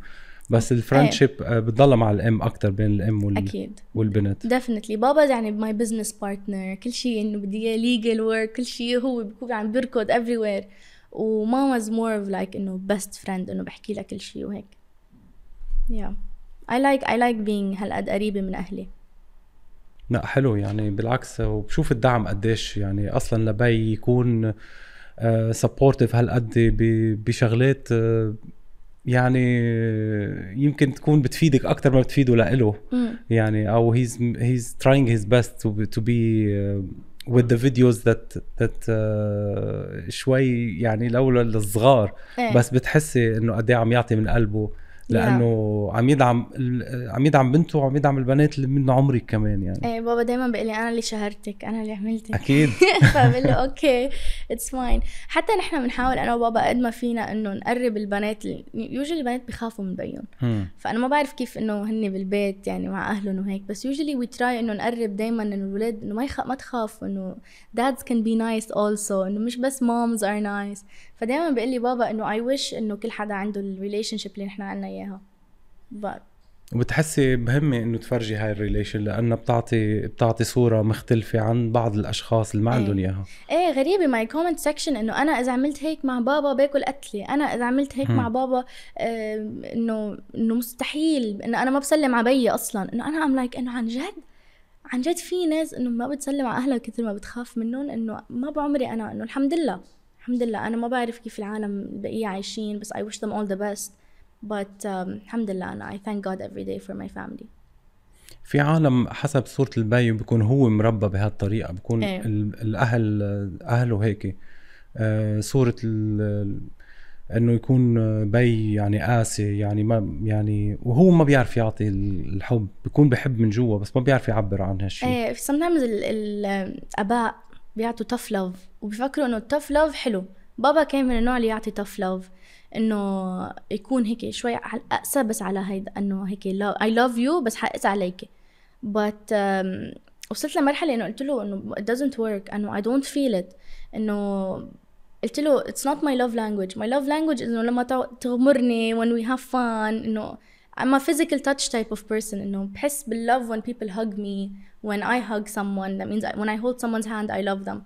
بس ال friendship بتضلها مع الام أكثر بين الام وال... أكيد. والبنت. definitely بابا يعني my business partner كل شيء إنه بدي إياه legal work كل شيء هو بيكون عم بيركض everywhere. where و mama's more of like إنه best friend إنه بحكي لها كل شيء وهيك. Yeah. I like I like being هالقد قريبة من أهلي. لا حلو. يعني بالعكس وبشوف الدعم قديش يعني أصلا لبي يكون supportive هالقد ب- بشغلات آه، يعني يمكن تكون بتفيدك أكثر ما بتفيده لإله. يعني أو his best to be, to be uh, with the videos that that uh, شوي يعني لولا الصغار إيه. بس بتحسي إنه قد إيه عم يعطي من قلبه لأنه عم يدعم عم يدعم بنته وعم يدعم البنات اللي من عمرك كمان يعني. إيه بابا دايما بيقول لي أنا اللي شهرتك أنا اللي عملتك. أكيد. فبقول له okay it's fine حتى نحن بنحاول أنا وبابا قد ما فينا إنه نقرب البنات يوجولي البنات بخافوا من بيهم هم. فأنا ما بعرف كيف إنه هن بالبيت يعني مع أهلهم وهيك بس يوجولي we try إنه نقرب دائما إنه الاولاد إنه ما يخ... ما تخافوا إنه dads can be nice also إنه مش بس moms are nice. فدائما بيقول لي بابا إنه I wish إنه كل حدا عنده ال relationship اللي نحن عنا إياها. But وبتحسي مهمة إنه تفرجي هاي ال relation لأنها بتعطي بتعطي صورة مختلفة عن بعض الأشخاص اللي ما إيه. عندهم إياها. إيه غريبة. my comment section إنه أنا إذا عملت هيك مع بابا باكل قتلي أنا إذا عملت هيك هم. مع بابا آه، انه إنه مستحيل. إنه أنا ما بسلم على بيي أصلا. إنه أنا I'm like إنه عن جد عن جد في ناس إنه ما بتسلم على أهلها كثر ما بتخاف منهم. إنه ما بعمري أنا إنه الحمد لله. الحمد لله. أنا ما بعرف كيف العالم البقية عايشين. بس I wish them all the best. But um, الحمد لله أنا I thank God every day for my family. في عالم حسب صورة البي بيكون هو مربى بهالطريقة بيكون. ال- الأهل أهله هيك. آه، صورة ال- إنه يكون بي يعني قاسي يعني ما يعني وهو ما بيعرف يعطي الحب بيكون بحب من جوا بس ما بيعرف يعبر عن هالشيء إيه sometimes ال- ال- الاباء بيعطوا tough love وبيفكروا إنه tough love حلو. بابا كان من النوع اللي يعطي tough love. انه يكون هيك شوي على اقسى بس على هيدا انه هيك I love you بس حقس عليك but um, وصلت لمرحلة انه قلت له انه it doesn't work انه I don't feel it انه قلت له it's not my love language my love language انه لما تغمرني when we have fun انه I'm a physical touch type of person انه بحس باللove when people hug me when I hug someone that means when I hold someone's hand I love them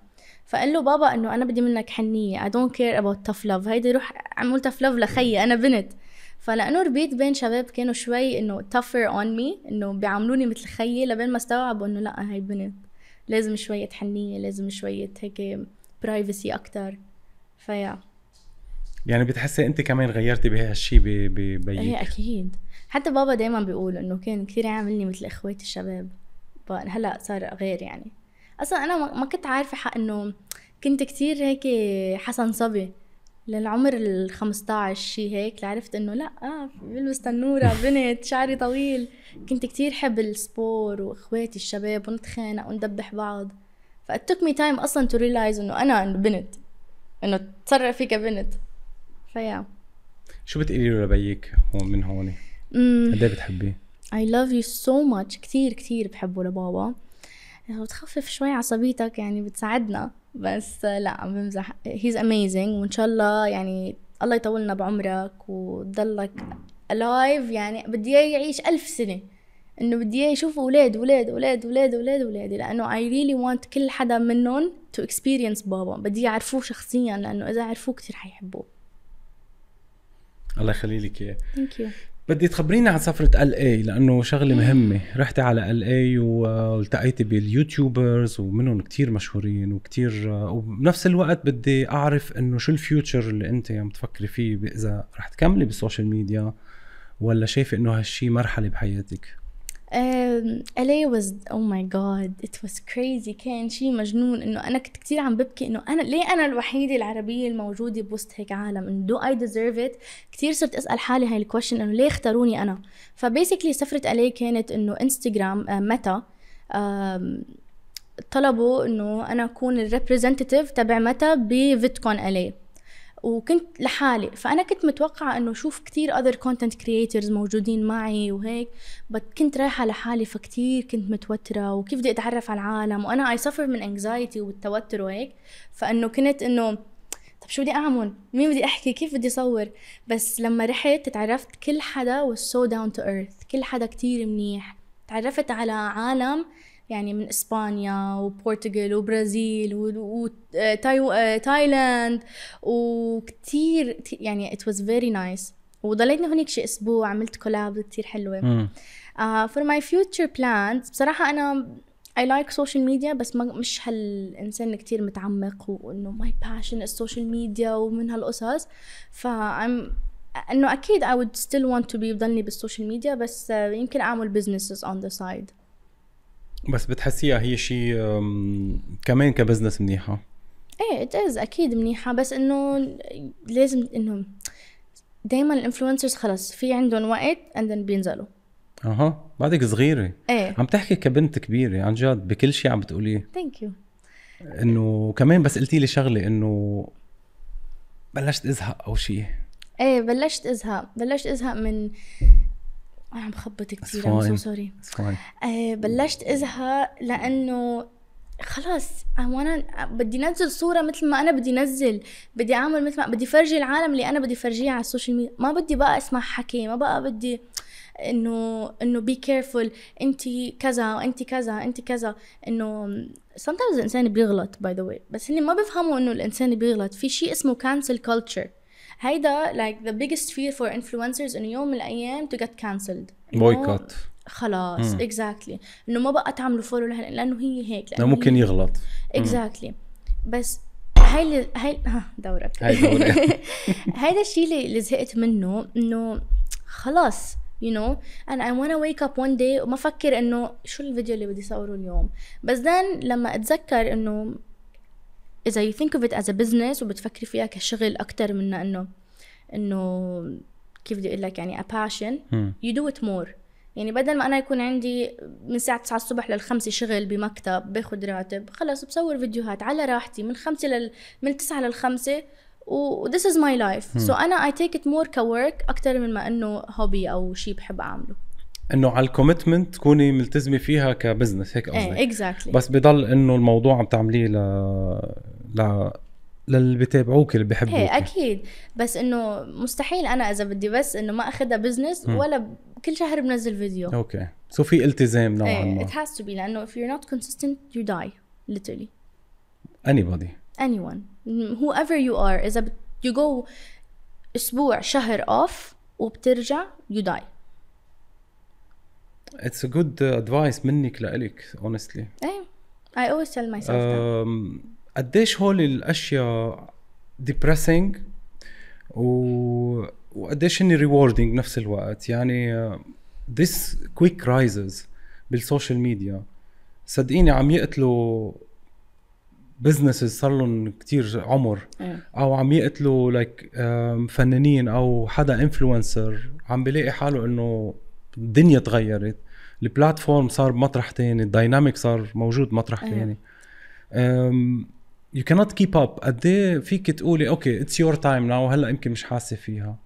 فقال له بابا إنه أنا بدي منك حنية. I don't care about tough love. هيدي روح عمول tough love لخيي أنا بنت. فلانه ربيت بين شباب كانوا شوي إنه tougher on me إنه بيعاملوني مثل خيي لبين ما استوعبوا إنه لأ هي بنت. لازم شوية حنية لازم شوية هيك برايفسي أكتر. فيا يعني بتحسي أنت كمان غيرتي بهالشيء ببيك إيه أكيد. حتى بابا دايما بيقول إنه كان كثير يعاملني مثل إخواتي الشباب. هلأ صار غير يعني. أصلا أنا ما كنت عارفة حق إنه كنت كتير هيك حسن صبي. للعمر ال 15 شي هيك عرفت إنه لأ آه بلبس تنورة بنت شعري طويل. كنت كتير حب ال sport وإخواتي الشباب ونتخانق وندبح بعض. ف it took me time أصلا to realize إنه أنا بنت إنه تصرفي كبنت فيا شو بتقولي له لبيك هون من هون؟ قد إيه بتحبيه؟ I love you so much. كتير كتير بحبه لبابا. وتخفف شوي عصبيتك يعني بتساعدنا بس لا عم بمزح. he's amazing وإن شاء الله يعني الله يطولنا بعمرك وتضلك ال life يعني بدي إياه يعيش ألف سنة. إنه بدي إياه يشوف أولاد أولاد أولاد أولاد أولاد اولادي لأنه I really want كل حدا منهم to experience بابا. بدي يعرفوه شخصيا لأنه إذا عرفوه كثير حيحبوه. الله يخلي لك إياه. thank you بدي تخبريني عن سفرة LA لأنه شغلة مهمة، رحتي على LA والتقيتي بال YouTubers ومنهم كتير مشهورين وكتير وبنفس الوقت بدي أعرف إنه شو ال future اللي أنت عم تفكري فيه إذا رح تكملي بال social media ولا شايفة إنه هالشي مرحلة بحياتك؟ LA was oh my god it was crazy. كان شيء مجنون إنه أنا كنت كثير عم ببكي إنه أنا ليه أنا الوحيدة العربية الموجودة بوسط هيك عالم؟ إنه do I deserve it كثير صرت أسأل حالي هاي ال question إنه ليه اختاروني أنا؟ ف basically سفرة LA كانت إنه Instagram Meta طلبوا إنه أنا أكون ال representative تبع Meta ب VidCon LA وكنت لحالي. فأنا كنت متوقعة إنه أشوف كتير other content creators موجودين معي وهيك بس كنت رايحة لحالي فكتير كنت متوترة وكيف بدي أتعرف على العالم. وأنا اي سفر من انكزايتي والتوتر وهيك. فإنه كنت إنه طب شو بدي أعمل؟ مين بدي أحكي؟ كيف بدي أصور؟ بس لما رحت تعرفت كل حدا was so down to earth. كل حدا كتير منيح. تعرفت على عالم يعني من إسبانيا وبرتغال وبرازيل وتايلاند وكتير يعني it was very nice. وضليتني هناك شي أسبوع عملت collab كتير حلوة. for my future plans بصراحة أنا I like social media بس ما مش هالإنسان كتير متعمق وإنه my passion ال social media ومن هالقصص. ف إنه أكيد I would still want to be بضلني بال social media بس يمكن أعمل businesses on the side. بس بتحسيها هي شيء كمان ك business منيحة؟ إيه it is أكيد منيحة بس إنه لازم إنه دائما ال influencers خلص في عندهم وقت and بينزلوا. أها بعدك صغيرة. إيه. عم تحكي كبنت كبيرة عن جد بكل شيء عم بتقوليه. thank you إنه كمان بس قلتي لي شغلة إنه بلشت أزهق أو شيء إيه بلشت أزهق بلشت أزهق من أنا عم بخبط كثير I'm sorry بلشت أزهق لأنه خلاص وأنا بدي انزل صورة مثل ما أنا بدي انزل بدي أعمل مثل ما بدي فرجي العالم اللي أنا بدي فرجيه على ال social media ما بدي بقى أسمع حكي ما بقى بدي إنه إنه be careful انت كذا وانت كذا انت كذا. إنه sometimes الإنسان بيغلط by the way بس هني ما بيفهموا إنه الإنسان بيغلط. في شيء اسمه cancel culture هيدا like the biggest fear for influencers إنه يوم من الأيام to get cancelled. boycott خلاص exactly exactly. إنه ما بقى تعملوا follow لأنه هي هيك لأنه ممكن هي... يغلط. exactly exactly. بس هاي هاي ها دورك. هيدا الشيء اللي زهقت منه إنه خلاص you know. And I wanna wake up one day وما أفكر إنه شو الفيديو اللي بدي اصوره اليوم. بس then لما أتذكر إنه إذا you think of it as a business وبتفكري فيها كشغل أكتر من انه إنه كيف بدي أقول لك يعني a passion you do it more. يعني بدل ما أنا يكون عندي من الساعة 9 الصبح للخمسة شغل بمكتب باخذ راتب خلص بصور فيديوهات على راحتي من خمسة لل من 9 للخمسة و this is my life. so أنا I take it more ك work أكثر من ما إنه hobby أو شيء بحب أعمله. إنه على ال commitment تكوني ملتزمة فيها ك business هيك قصدي إيه exactly. بس بضل إنه الموضوع عم تعمليه ل ل للي بيتابعوك اللي بيحبوك. إيه أكيد. بس إنه مستحيل أنا إذا بدي بس إنه ما اخذها business. ولا ب- كل شهر بنزل فيديو. okay. so في التزام نوعا إيه ما. it has to be. لأنه if you're not consistent you die literally. Anybody. Anyone. Whoever you are إذا بت, you go أسبوع شهر off وبترجع you die. it's a good advice منك لإلك honestly. إيه. I always tell myself that. أم، قديش هول الأشياء depressing و وقديش هن rewarding بنفس الوقت. يعني آه، this quick rises بال social media صدقيني عم يقتلوا businesses صار لهم كثير عمر. إيه. أو عم يقتلوا like فنانين أو حدا influencer عم بيلاقي حاله إنه الدنيا تغيرت ال platform صار بمطرح تاني ال dynamic صار موجود مطرح أيوة. تاني. يو كانت كيب اب قد إيه فيك تقولي okay it's your time now هلأ يمكن مش حاسة فيها.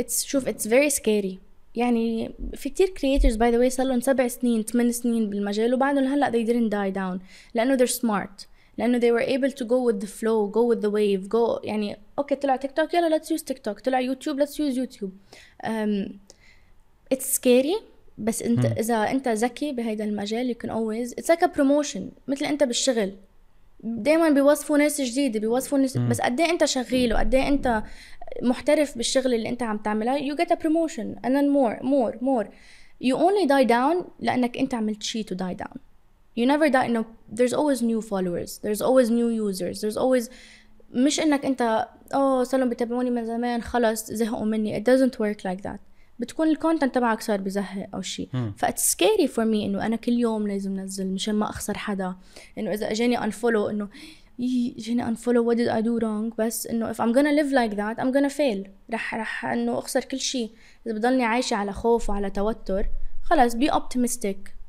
It's شوف it's very scary. يعني في كتير creators by the way صار لهم سبع سنين ثمان سنين بالمجال وبعدهم هلأ they didn't die down. لأنه they're smart. لأنه they were able to go with the flow go with the wave go يعني okay طلع تيك توك يلا let's use تيك توك طلع يوتيوب let's use يوتيوب um, it's scary بس انت مم. اذا انت ذكي بهيدا المجال you can always it's like a promotion مثل انت بالشغل دائما بيوظفوا ناس جديده بيوظفوا ناس. بس قد إيه انت شغيل وقد إيه انت محترف بالشغل اللي انت عم تعملها you get a promotion and then more more more you only die down لانك انت عملت شيء to die down you never die no there's always new followers there's always new users there's always مش انك انت اوه صار لهم بيتابعوني من زمان خلص زهقوا مني it doesn't work like that بتكون ال content تبعك صار بزهق أو شيء. ف it's scary for me إنه أنا كل يوم لازم انزل مشان ما أخسر حدا. إنه إذا اجاني unfollow إنه اجاني unfollow what did I do wrong بس إنه if I'm gonna live like that I'm gonna fail. رح رح إنه أخسر كل شيء إذا بضلني عايشة على خوف وعلى توتر خلص be optimistic.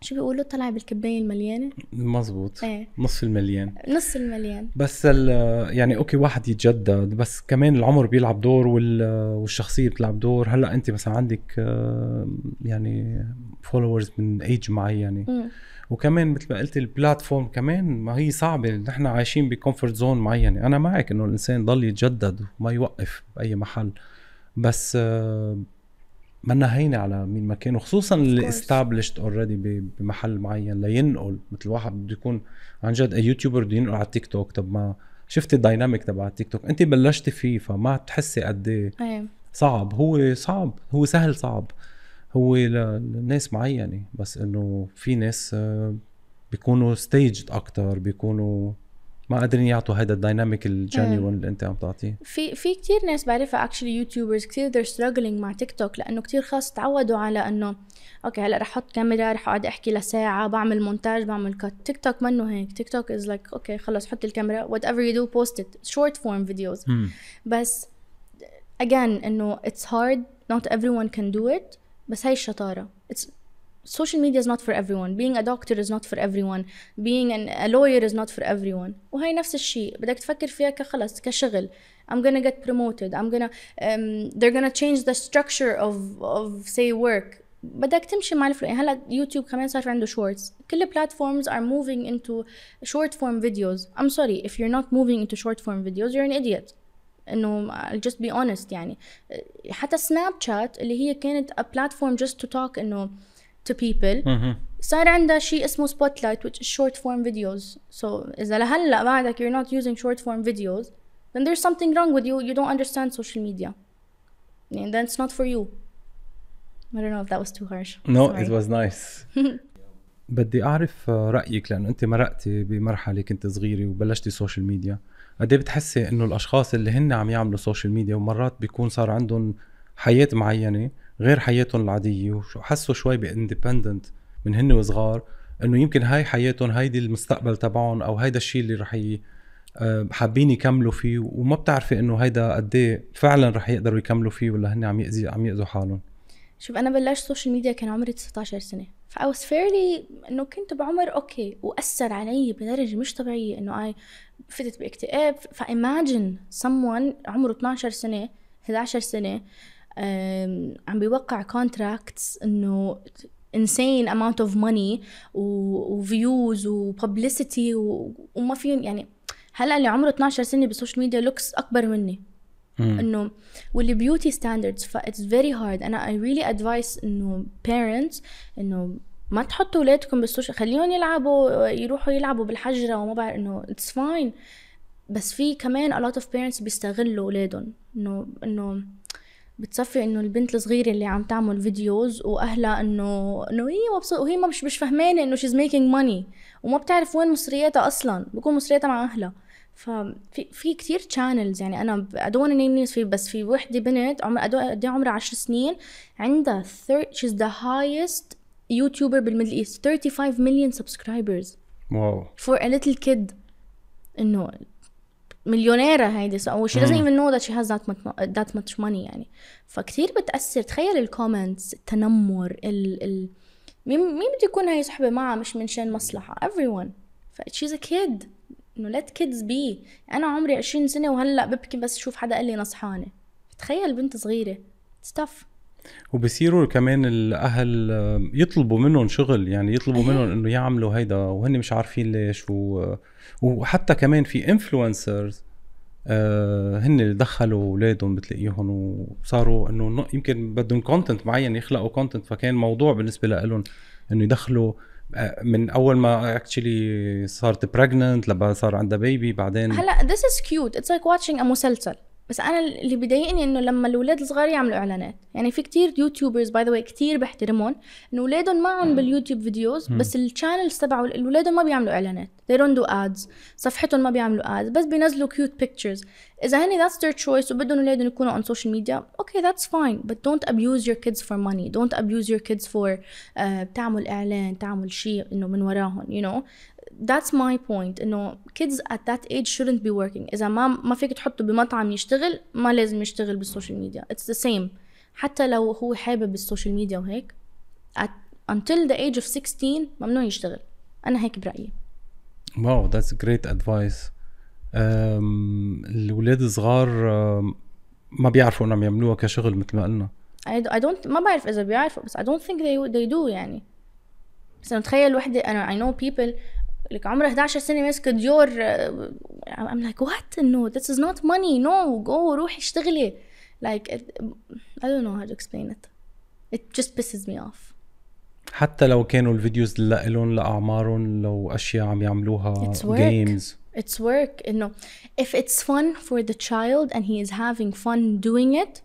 شو بيقولوا طلع بالكباية المليانة. مزبوط إيه. نص المليان. نص المليان. بس ال- يعني okay واحد يتجدد بس كمان العمر بيلعب دور وال- والشخصية بتلعب دور. هلأ انت مثلا عندك آه، يعني followers من ايج معينه مم. وكمان مثل ما قلت ال platform كمان ما هي صعبة. نحن عايشين ب comfort zone معينه أنا معك إنه الإنسان ضل يتجدد وما يوقف بأي محل. بس آه، منا هينة على مين ما كان وخصوصا اللي. established already بمحل معين لينقل. مثل واحد بده يكون عن جد YouTuber بده ينقل على التيك توك طب ما شفت ال dynamic تبع التيك توك انت بلشتي فيه فما تحسي قد إيه إيه. صعب. هو صعب هو سهل صعب. هو لناس معينة بس إنه في ناس آه، بيكونوا staged أكتر بيكونوا ما قادرين يعطوا هذا ال dynamic ال genuine اللي انت عم تعطيه في في كتير ناس بعرفها actually YouTubers كتير they're struggling مع تيك توك لأنه كتير خاص تعودوا على إنه okay هلأ رح أحط كاميرا رح أقعد أحكي لساعة بعمل مونتاج بعمل cut تيك توك منه هيك. تيك توك is like okay خلص حط الكاميرا whatever you do post it. Short form videos. بس again إنه it's hard. Not everyone can do it. بس هاي الشطارة. It's social media is not for everyone being a doctor is not for everyone being an, a lawyer is not for everyone وهي نفس الشيء بدك تفكر فيها كخلص كشغل I'm gonna get promoted I'm gonna um, they're gonna change the structure of of say work بدك تمشي مع الفلو يعني هلا يوتيوب كمان صار في عنده شورتس كل platforms are moving into short form videos I'm sorry if you're not moving into short form videos you're an idiot انه I'll just be honest يعني حتى سناب شات اللي هي كانت a platform just to talk انه to people. صار عندها شيء اسمه spotlight which is short form videos so اذا لهلا بعدك you're not using short form videos then there's something wrong with you you don't understand social media and then it's not for you I don't know if that was too harsh No, Sorry. it was nice. بدي اعرف آه، رايك لأنه انت مرقتي بمرحله كنت صغيره وبلشتي social media قد إيه بتحسي انه الاشخاص اللي هن عم يعملوا social media ومرات بيكون صار عندهم حياه معينه غير حياتهم العادية وحسوا شوي ب independent من هن وصغار إنه يمكن هاي حياتهم هيدي المستقبل تبعهم أو هيدا الشيء اللي رح. آه، حابين يكملوا فيه وما بتعرفي إنه هيدا قد إيه فعلا رح يقدروا يكملوا فيه ولا هن عم يأذي عم يأذوا حالهم شوف أنا بلشت social media كان عمري 19 سنة ف I was fairly إنه كنت بعمر okay وأثر علي بدرجة مش طبيعية إنه أي فتت باكتئاب ف imagine someone عمره 12 سنة 11 سنة عم بيوقع contracts إنه insane amount of money و views و publicity وما في يعني هلأ اللي عمره 12 سنة بال social media looks أكبر مني. إنه واللي beauty standards ف it's very hard أنا I really advise إنه parents إنه ما تحطوا أولادكم بال social خليهم يلعبوا يروحوا يلعبوا بالحجرة وما بعرف إنه it's fine بس في كمان a lot of parents بيستغلوا أولادهم. إنه إنه بتصفي إنه البنت الصغيرة اللي عم تعمل videos وأهلها إنه إنه هي مبسوطه وهي ما مش مش فهمانة إنه she's making money وما بتعرف وين مصرياتها أصلا بكون مصرياتها مع أهلها. ففي في كثير channels يعني أنا wanna name names في بس في وحدة بنت عمر قد عمرها 10 سنين عندها she's the highest YouTuber بال Middle East 35 million subscribers. wow. For a little kid. إنه مليونيرة هيدي. So she doesn't even know that she has that much, that much money يعني. فكتير بتأثر. تخيل ال comments التنمر ال ال مين مين بده يكون هاي صحبة معها؟ مش من شان مصلحة. Everyone. ف she's a kid. إنه let kids be. أنا عمري 20 سنة وهلأ ببكي بس أشوف حدا قال لي نصحانة. تخيل بنت صغيرة. stuff وبصيروا كمان الأهل آه، يطلبوا منهم شغل يعني يطلبوا إيه. منهم إنه يعملوا هيدا وهن مش عارفين ليش و... وحتى كمان في influencers آه هن اللي دخلوا أولادهم بتلاقيهم وصاروا إنه يمكن بدهم content معين يخلقوا content فكان موضوع بالنسبة لهم إنه يدخلوا آه، من أول ما actually صارت pregnant لبقى صار عندها baby بعدين هلأ is cute it's like watching a مسلسل بس أنا اللي بضايقني إنه لما الاولاد الصغار يعملوا إعلانات. يعني في كتير YouTubers by the way كتير بحترمهم إنه اولادهم معهم باليوتيوب videos بس ال channels تبعوا الاولاد ما بيعملوا إعلانات. They don't do ads. صفحتهم ما بيعملوا ads بس بينزلوا cute pictures. إذا هني that's their choice وبدهم اولادهم يكونوا on social media okay that's fine but don't abuse your kids for money. Don't abuse your kids for uh, تعمل إعلان تعمل شيء إنه من وراهم you know. That's my point إنه kids at that age shouldn't be working. إذا ما ما فيك تحطه بمطعم يشتغل ما لازم يشتغل بال social media. It's the same. حتى لو هو حابب ال social media وهيك at, until the age of 16 ممنوع يشتغل. أنا هيك برأيي. wow that's great advice الاولاد الصغار ما بيعرفوا إنهم يعملوها كشغل مثل ما قلنا. I, I don't ما بعرف إذا بيعرفوا بس I don't think they they do يعني. بس أنا تخيل وحده أنا I know people لك عمرها 11 سنة ماسكة ديور I'm like what no this is not money no go روحي اشتغلي. Like it, I don't know how to explain it. It just pisses me off. حتى لو كانوا ال videos لهم لأعمارهم لو أشياء عم يعملوها It's work. games it's work. إنه if it's fun for the child and he is having fun doing it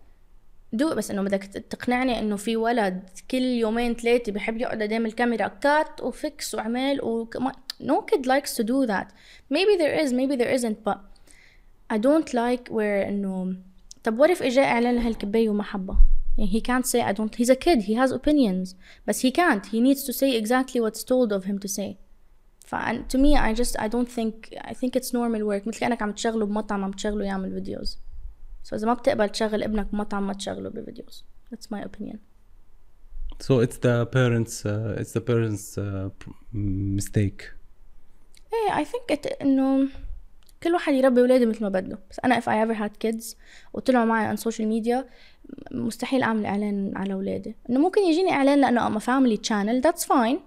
do it. بس إنه بدك تقنعني إنه في ولد كل يومين ثلاثة بحب يقعد قدام الكاميرا cut و fix وعمل وكما no kid likes to do that maybe there is maybe there isn't but I don't like where انه طب what if اجى اعلان لهالكباية وما حبها يعني he can't say I don't he's a kid he has opinions but he can't he needs to say exactly what's told of him to say ف to me I just I don't think I think it's normal work مثل كأنك عم تشغله بمطعم عم تشغله يعمل فيديوز so إذا ما بتقبل تشغل ابنك بمطعم ما تشغله بفيديوز that's my opinion so it's the parents uh, it's the parents uh, p- mistake إيه I think it إنه كل واحد يربي ولاده مثل ما بده. بس أنا if I ever had kids وطلعوا معي on social media مستحيل أعمل إعلان على أولادي. إنه ممكن يجيني إعلان لأنه a family channel that's fine.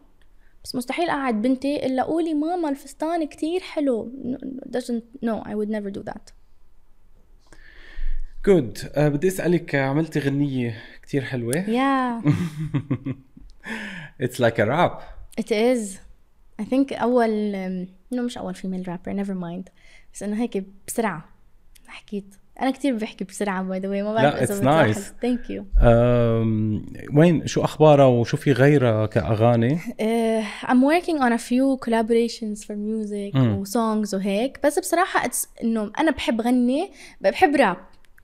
بس مستحيل أقعد بنتي إلا قولي ماما الفستان كتير حلو. Doesn't no I would never do that. Good. uh, بدي أسألك عملتي غنية كتير حلوة؟ Yeah. It's like a rap. It is. I think أول no مش أول female rapper never mind. بس إنه هيك بسرعة. حكيت. أنا كتير بحكي بسرعة by the way. ما بعرف لا، nice. Thank you. um, وين شو اخبارها وشو في غيرها كأغاني؟ Uh, I'm working on a few collaborations for music مم. و songs وهيك بس بصراحة it's إنه أنا بحب غني بحب راب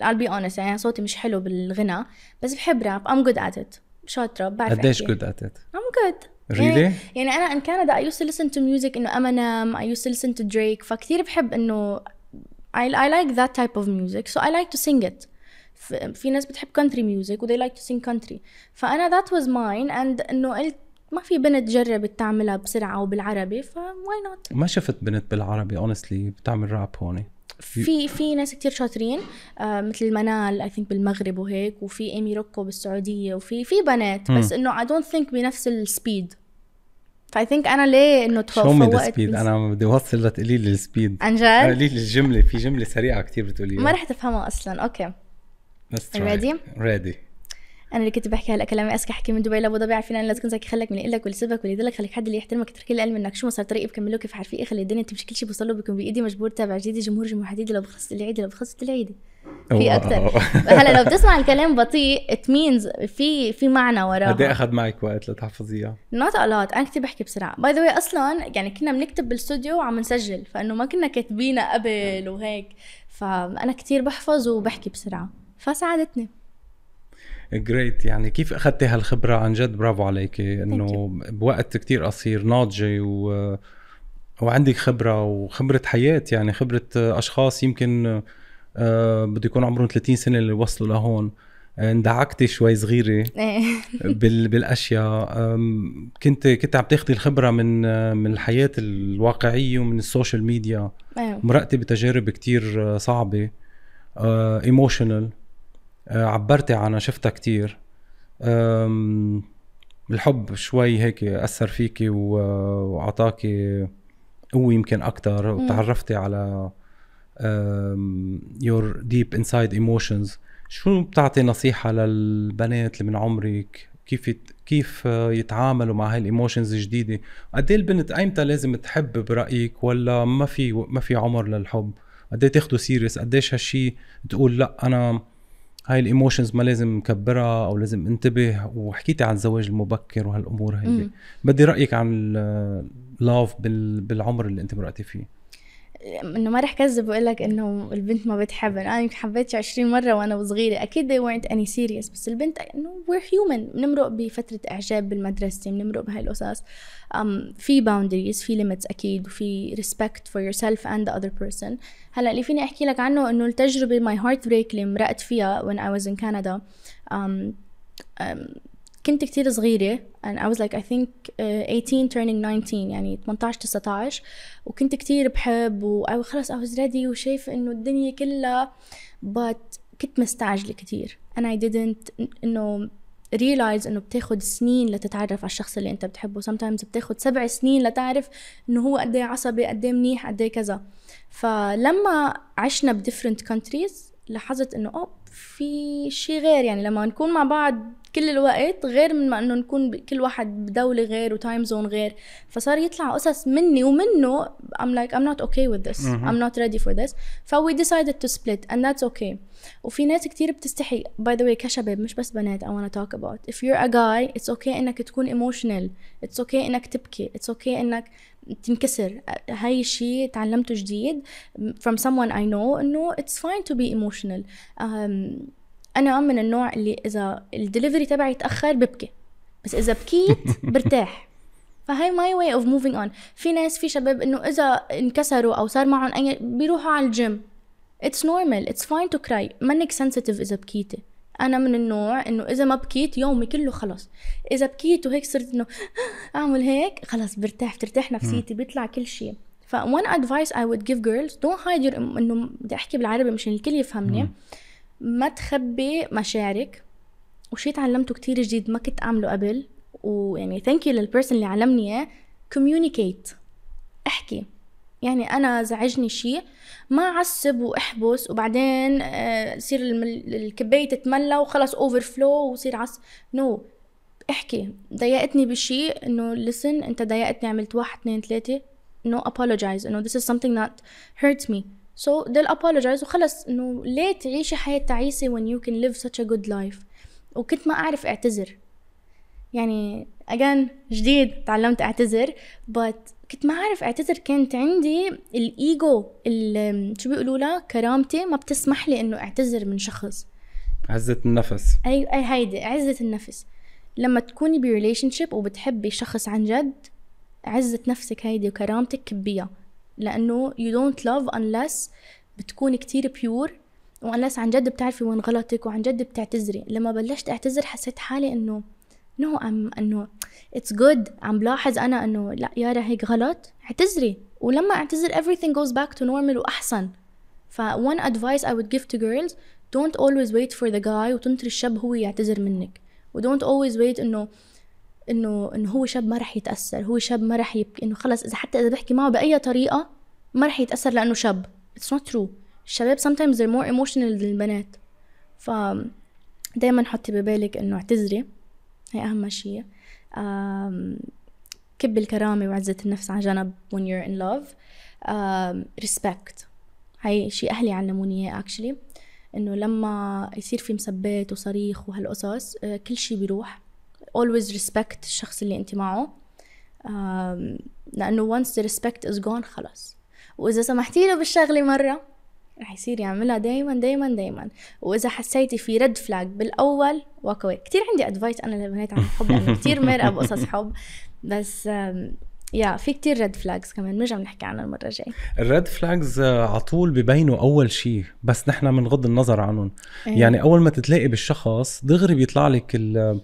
I'll be honest يعني صوتي مش حلو بالغنى بس بحب راب I'm good at it. شاطرة بعرف قديش good at it I'm good. Really? يعني, أنا in Canada I used to listen to music إنه Eminem I used to listen to Drake. فكتير بحب إنه I, I like that type of music. So I like to sing it. في ناس بتحب country music و they like to sing country. فأنا that was mine and إنه قلت ما في بنت جربت تعملها بسرعة وبالعربي ف why not ما شفت بنت بالعربي honestly بتعمل راب هون. في في ناس كتير شاطرين آه مثل منال I think بالمغرب وهيك وفي إيمي روكو بالسعودية وفي في بنات بس إنه I don't think بنفس ال speed ف I think أنا ليه إنه show me the speed أنا بدي اوصل لتقولي لي ال speed. عن جد؟ قولي لي الجملة. في جملة سريعة كتير بتقوليها. ما رح تفهمها أصلا. أوكي. بس Ready؟ ريدي أنا اللي كنت بحكي هلا كلامي اسكى حكي من دبي لأبو ظبي عارفين أنا لا تكون زكي خلك من لك واللي يسبك واللي يدلك خليك حد اللي يحترمك يترك لي علم إنك شو مسار طريقي بكمله كيف حرفي خلي الدنيا تمشي كل شيء بوصل له بيكون بإيدي مجبور تابع جديدي جمهور جمهور حديدي لو بخصت العيدي لو بخصت العيدي في أكثر هلأ لو بتسمع الكلام بطيء ات مينز في في معنى قد إيه وراه أخذ معك وقت لتحفظيها؟ نوت ا لوت أنا كثير بحكي بسرعة. باي ذا واي أصلا يعني كنا بنكتب بالاستوديو وعم نسجل فإنه ما كنا كاتبينها قبل وهيك. فأنا كثير بحفظ وبحكي بسرعة. فساعدتني. great يعني كيف أخذتي هالخبرة عن جد؟ برافو عليك. إنه بوقت كتير قصير ناضجة و... وعندك خبرة وخبرة حياة يعني خبرة أشخاص يمكن آه، بده يكون عمرهم 30 سنة اللي وصلوا لهون. آه، اندعكتي شوي صغيرة إيه. بال... بالأشياء. كنت كنت عم تاخذي الخبرة من آه، من الحياة الواقعية ومن ال social media. إيه مرقتي بتجارب كتير آه، صعبة emotional عبرتي عنها شفتها كتير. الحب شوي هيك أثر فيكي و- وأعطاكي قوة يمكن مم. وتعرفتي على your deep inside emotions شو بتعطي نصيحة للبنات اللي من عمرك؟ كيف. كيف آه، يتعاملوا مع هاي ال emotions الجديدة؟ قد إيه البنت أيمتى لازم تحب برأيك ولا ما في ما في عمر للحب؟ قد إيه تاخده serious قديش هالشي تقول لأ أنا هاي ال emotions ما لازم نكبرها أو لازم انتبه وحكيتي عن الزواج المبكر وهالأمور هيدي. مم. بدي رأيك عن ال love بالعمر اللي أنت مرقتي فيه. إنه ما رح كذب واقول لك إنه البنت ما بتحب أنا يمكن حبيتش 20 مرة وأنا وصغيرة. أكيد they weren't any serious بس البنت إنه we're human. بنمرق بفترة إعجاب بالمدرسة بنمرق بهاي القصص um, في boundaries في limits أكيد وفي respect for yourself and the other person. هلأ اللي فيني أحكي لك عنه إنه التجربة my heartbreak اللي مرقت فيها when I was in Canada um, um, كنت كتير صغيرة and I was like I think uh, 18 turning 19 يعني 18 19 وكنت كتير بحب و I was ready وشايفة إنه الدنيا كلها but كنت مستعجلة كتير. And I didn't إنه realize إنه بتاخد سنين لتتعرف على الشخص اللي أنت بتحبه. Sometimes بتاخد سبع سنين لتعرف إنه هو قد إيه عصبي قد إيه منيح قد إيه كذا. فلما عشنا ب different countries لاحظت إنه آه في شيء غير يعني لما نكون مع بعض كل الوقت غير من ما انه نكون كل واحد بدولة غير وتايم زون غير فصار يطلع قصص مني ومنه I'm like I'm not okay with this. I'm not ready for this ف we decided to split and that's okay وفي ناس كتير بتستحي by the way كشباب مش بس بنات I wanna talk about if you're a guy it's okay انك تكون emotional it's okay انك تبكي it's okay انك تنكسر هاي الشيء تعلمته جديد from someone I know انه it's fine to be emotional um, أنا من النوع اللي إذا الدليفري تبعي تاخر ببكي. بس إذا بكيت برتاح. فهاي my way of moving on في ناس في شباب إنه إذا انكسروا أو صار معهم أي بيروحوا على الجيم it's normal it's fine to cry منك sensitive إذا بكيتي. أنا من النوع إنه إذا ما بكيت يومي كله خلص إذا بكيت وهيك صرت إنه أعمل هيك خلص برتاح بترتاح نفسيتي بيطلع كل شيء. ف one advice I would give girls don't hide your إنه بدي أحكي بالعربي مشان الكل يفهمني. ما تخبي مشاعرك. وشي تعلمته كتير جديد ما كنت أعمله قبل. ويعني thank you لل person اللي علمني إياه. communicate. احكي. يعني أنا زعجني شيء ما أعصب وأحبس. وبعدين آه، يصير الكباية تتملى وخلص overflow ويصير عص. no no. احكي. ضايقتني بشيء إنه listen. أنت ضايقتني عملت واحد اثنين ثلاثة. No apologize. إنه this is something that hurts me. So they'll apologize. وخلص إنه ليه تعيشي حياة تعيسة when you can live such a good life وكنت ما أعرف أعتذر. يعني again جديد تعلمت أعتذر. But كنت ما أعرف أعتذر. كانت عندي الإيجو ال- شو بيقولوا لها كرامتي ما بتسمح لي إنه أعتذر من شخص. عزة النفس. اي أي هيدي عزة النفس. لما تكوني ب relationship وبتحبي شخص عن جد عزة نفسك هيدي وكرامتك كبيها لأنه you don't love unless بتكوني كتير pure و honest عن جد بتعرفي وين غلطك وعن جد بتعتذري. لما بلشت أعتذر حسيت حالي إنه no I'm إنه it's good عم بلاحظ أنا إنه لا يارا هيك غلط. اعتذري. ولما أعتذر everything goes back to normal وأحسن. ف one advice I would give to girls don't always wait for the guy وتنطري الشاب هو يعتذر منك. و don't always wait إنه إنه إنه هو شاب ما رح يتأثر هو شاب ما رح يبكي إنه خلص إذا حتى إذا بحكي معه بأي طريقة ما رح يتأثر لأنه شاب. it's not true الشباب sometimes they're more emotional من البنات. ف دايما حطي ببالك إنه اعتذري. هي أهم شيء. كب الكرامة وعزة النفس على جنب when you're in love. respect. هاي شيء أهلي علموني إياه actually. إنه لما يصير في مسبات وصريخ وهالقصص آه، كل شيء بيروح. Always respect الشخص اللي أنت معه. لأنه once the respect is gone خلص وإذا سمحتي له بالشغلة مرة رح يصير يعملها دايما دايما دايما. وإذا حسيتي في red flag بالأول walk away كثير عندي advice أنا للبنات عن الحب لأنه كثير مرقة بقصص حب. بس يا في كتير red flags كمان. بنرجع بنحكي عنها المرة الجاية. ال red flags على طول ببينوا أول شيء بس نحن بنغض النظر عنهم. أيه. يعني أول ما تتلاقي بالشخص دغري بيطلع لك ال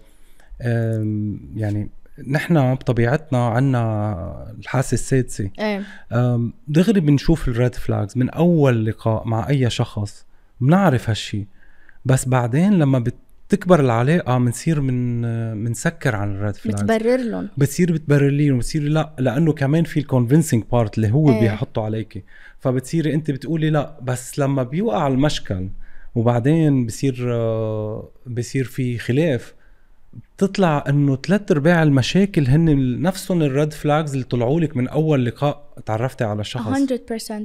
يعني نحن بطبيعتنا عنا الحاسة السادسة. إيه. دغري بنشوف ال red flags من أول لقاء مع أي شخص بنعرف هالشي. بس بعدين لما بتكبر العلاقة بنصير من بنسكر عن ال red flags بتبرر لهم. بتصير بتبرر لهم بتصير لا لأنه كمان في ال convincing part اللي هو إيه. بيحطه عليكي فبتصيري أنت بتقولي لا بس لما بيوقع المشكل وبعدين بصير آه، بصير في خلاف بتطلع إنه ثلاث أرباع المشاكل هن نفسهم ال red flags اللي طلعوا لك من أول لقاء تعرفتي على شخص 100%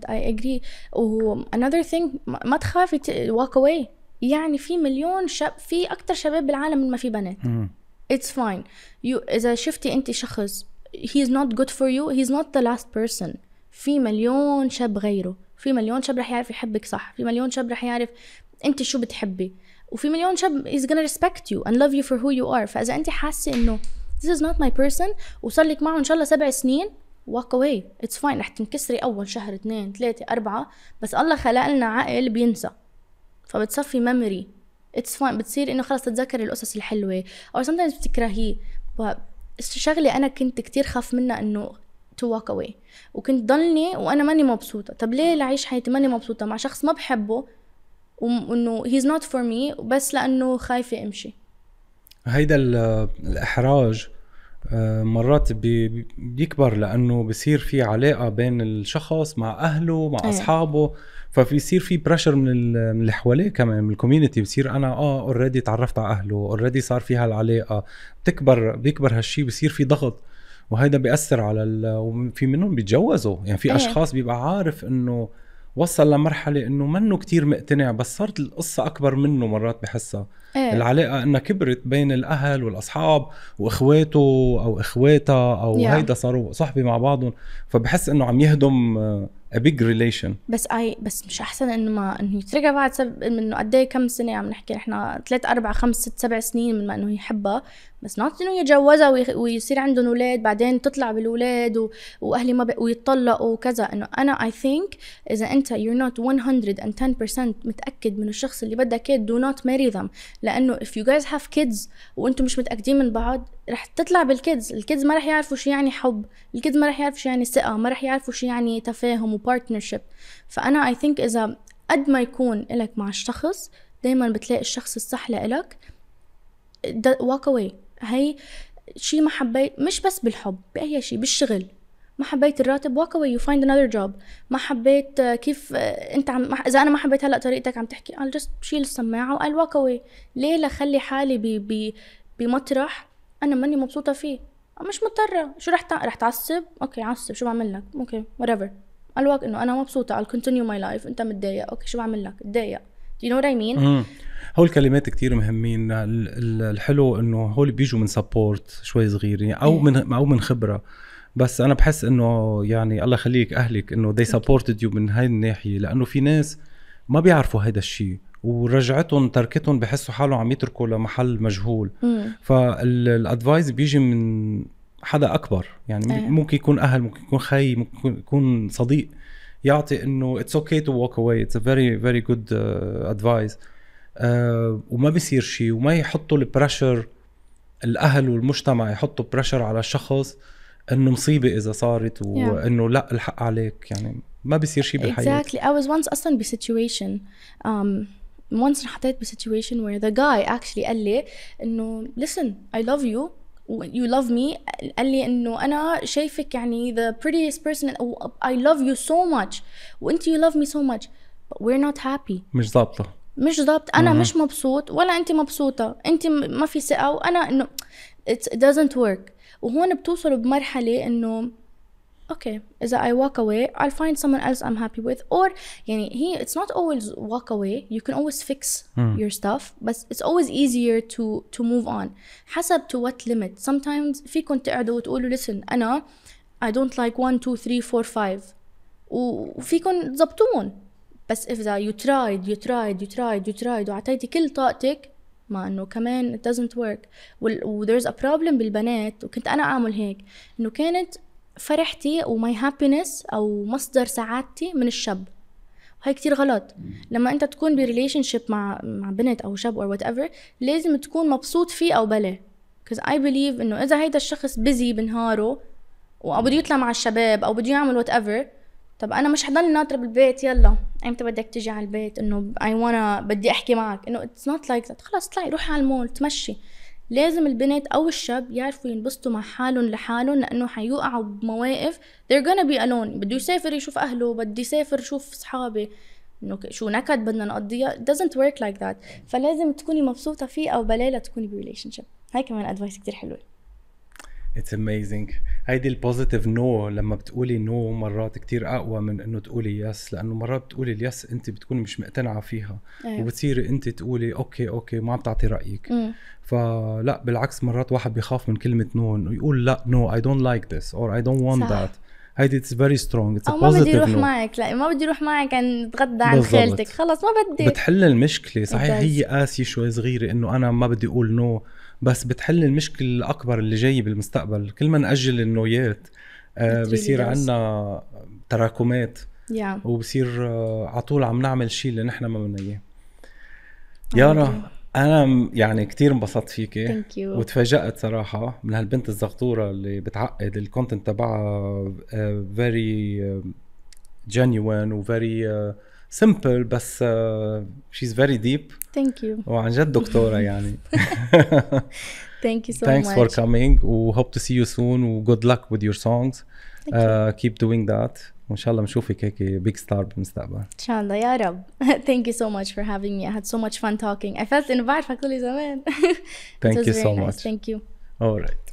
I agree. و another thing ما تخافي walk away. يعني في مليون شاب في أكثر شباب بالعالم من ما في بنات. it's fine you إذا شفتي أنت شخص he is not good for you he is not the last person. في مليون شاب غيره. في مليون شاب رح يعرف يحبك صح. في مليون شاب رح يعرف أنت شو بتحبي. وفي مليون شاب is gonna respect you and love you for who you are. فإذا أنت حاسة إنه this is not my person وصار لك معه إن شاء الله سبع سنين walk away. It's fine. رح تنكسري أول شهر اثنين ثلاثة أربعة. بس الله خلق لنا عقل بينسى. فبتصفي memory it's fine بتصير إنه خلص تتذكري القصص الحلوة. أو sometimes بتكرهيه. شغلة أنا كنت كتير خاف منها إنه to walk away. وكنت ضلني وأنا ماني مبسوطة. طب ليه لعيش حياتي ماني مبسوطة؟ مع شخص ما بحبه وإنه he's not for me بس لأنه خايفة أمشي هيدا الإحراج آه، مرات بيكبر لأنه بصير في علاقة بين الشخص مع أهله مع أيه. أصحابه ففي يصير في pressure من اللي حواليه كمان من ال community بصير أنا آه already تعرفت على أهله already صار في هالعلاقة بتكبر بيكبر هالشيء بصير في ضغط وهيدا بيأثر على ال... وفي منهم بيتجوزوا يعني في أيه. أشخاص بيبقى عارف إنه وصل لمرحلة إنه منه كتير مقتنع بس صارت القصة أكبر منه مرات بحسها. إيه. العلاقة إنها كبرت بين الأهل والأصحاب وإخواته أو إخواتها أو yeah. هيدا صاروا صحبة مع بعضهم. فبحس إنه عم يهدم a big relation. بس اي بس مش أحسن إنه ما إنه يتركها بعد سب... إنه قد إيه كم سنة عم نحكي؟ نحن ثلاث أربع خمس ست سبع سنين من ما إنه يحبها. بس not إنه يتجوزها وي... ويصير عندهم أولاد بعدين تطلع بالأولاد و... وأهلي ما ب... ويتطلقوا وكذا. إنه أنا I think إذا أنت you're not 110% متأكد من الشخص اللي بدك إياه do not marry them. لأنه if you guys have kids وأنتم مش متأكدين من بعض رح تطلع بال kids ال kids ما رح يعرفوا شو يعني حب. ال kids ما رح يعرفوا شو يعني ثقة ما رح يعرفوا شو يعني تفاهم و partnership فأنا I think إذا قد ما يكون لك مع الشخص دايما بتلاقي الشخص الصح لإلك. Walk away. هي شيء ما حبيت مش بس بالحب بأي شيء بالشغل. ما حبيت الراتب walk away you find another job. ما حبيت كيف انت عم إذا أنا ما حبيت هلا طريقتك عم تحكي. I'll just شيل السماعة وقال walk away. ليه؟ لخلي حالي ب ب بمطرح أنا ماني مبسوطة فيه. مش مضطرة. شو رح تع... رح تعصب؟ okay عصب. شو بعمل لك؟ okay whatever. الوقت إنه أنا مبسوطة. I'll continue my life. أنت متضايق. okay شو بعمل لك؟ اتضايق do you know what I mean? هول الكلمات كتير مهمين. الحلو إنه هول بيجوا من support شوي صغير يعني أو إيه. من أو من خبرة. بس أنا بحس إنه يعني الله يخليك أهلك إنه they supported you من هاي الناحية لأنه في ناس ما بيعرفوا هذا الشيء ورجعتهم تركتهم بحسوا حالهم عم يتركوا لمحل مجهول. فال advice بيجي من حدا أكبر يعني أيه. ممكن يكون أهل ممكن يكون خي ممكن يكون صديق يعطي إنه it's okay to walk away it's a very very good advice وما بيصير شيء وما يحطوا ال pressure الأهل والمجتمع يحطوا pressure على الشخص إنه مصيبة إذا صارت وإنه. لأ الحق عليك. يعني ما بيصير شيء بالحياة. Exactly. I was once أصلا ب situation um, once انحطيت ب situation where the guy actually قال لي إنه listen I love you you love me. قال لي إنه أنا شايفك يعني the prettiest person I love you so much. وأنت you love me so much. But we're not happy. مش ظابطة. مش ضابط أنا مش مبسوط. ولا أنت مبسوطة. أنت ما في ثقة. وأنا إنه it doesn't work. وهون بتوصلوا بمرحله انه okay إذا I walk away I'll find someone else I'm happy with or يعني هي it's not always walk away you can always fix your stuff but it's always easier to to move on حسب to what limit sometimes فيكم تقعدوا وتقولوا listen أنا I don't like 1 2 3 4 5 وفيكم تزبطون بس إذا you tried you tried you tried you tried وعطيتي كل طاقتك مع إنه كمان it doesn't work. و there's a problem بالبنات وكنت أنا أعمل هيك إنه كانت فرحتي و my happiness أو مصدر سعادتي من الشاب. وهي كتير غلط. لما أنت تكون ب relationship مع مع بنت أو شاب أو whatever لازم تكون مبسوط فيه أو بلا because I believe إنه إذا هيدا الشخص busy بنهاره أو بده يطلع مع الشباب أو بده يعمل whatever طب أنا مش حضلني ناطرة بالبيت يلا. أمتى بدك تيجي على البيت؟ إنه أي وأنا بدي أحكي معك. إنه it's not like that خلص طلعي روحي على المول تمشي. لازم البنت أو الشاب يعرفوا ينبسطوا مع حالهم لحالهم لأنه حيوقعوا بمواقف they're gonna be alone. بده يسافر يشوف أهله بدي يسافر يشوف أصحابي. إنه شو نكد بدنا نقضيها؟ Doesn't work like that. فلازم تكوني مبسوطة فيه أو بلا تكوني ب relationship هاي كمان advice كتير حلوة. it's amazing هيدي ال positive no لما بتقولي no مرات كتير أقوى من إنه تقولي yes لأنه مرات بتقولي ال yes أنت بتكوني مش مقتنعة فيها أيوة. وبتصيري أنت تقولي okay okay ما عم تعطي رأيك مم. فلا بالعكس مرات واحد بيخاف من كلمة no إنه يقول لا no I don't like this or I don't صح. that هيدي it's very strong it's ما بدي أروح معك لا ما بدي أروح معك عن نتغدى عن بالضبط. خالتك خلص ما بدي بتحل المشكلة صحيح. هي قاسية شوي صغيرة إنه أنا ما بدي أقول no بس بتحل المشكلة الأكبر اللي جاي بالمستقبل. كل ما نأجل ال no يات آه بصير. عنا تراكمات. yeah وبصير آه على طول عم نعمل شيء اللي نحن ما بدنا إياه. يارا أنا يعني كتير انبسطت فيكي. وتفاجأت صراحة من هالبنت الزغطورة اللي بتعقد ال content تبعها very genuine و very uh, simple بس uh, she's very deep thank you وعن جد دكتورة يعني thank you so thanks for ماتش coming و hope to see you soon و good luck with your songs uh, keep doing that وان شاء الله بنشوفك هيك big star بالمستقبل ان شاء الله يا رب thank you so much for having me I had so much fun talking I felt انه بعرفك كل زمان thank It was you very so nice. much thank you alright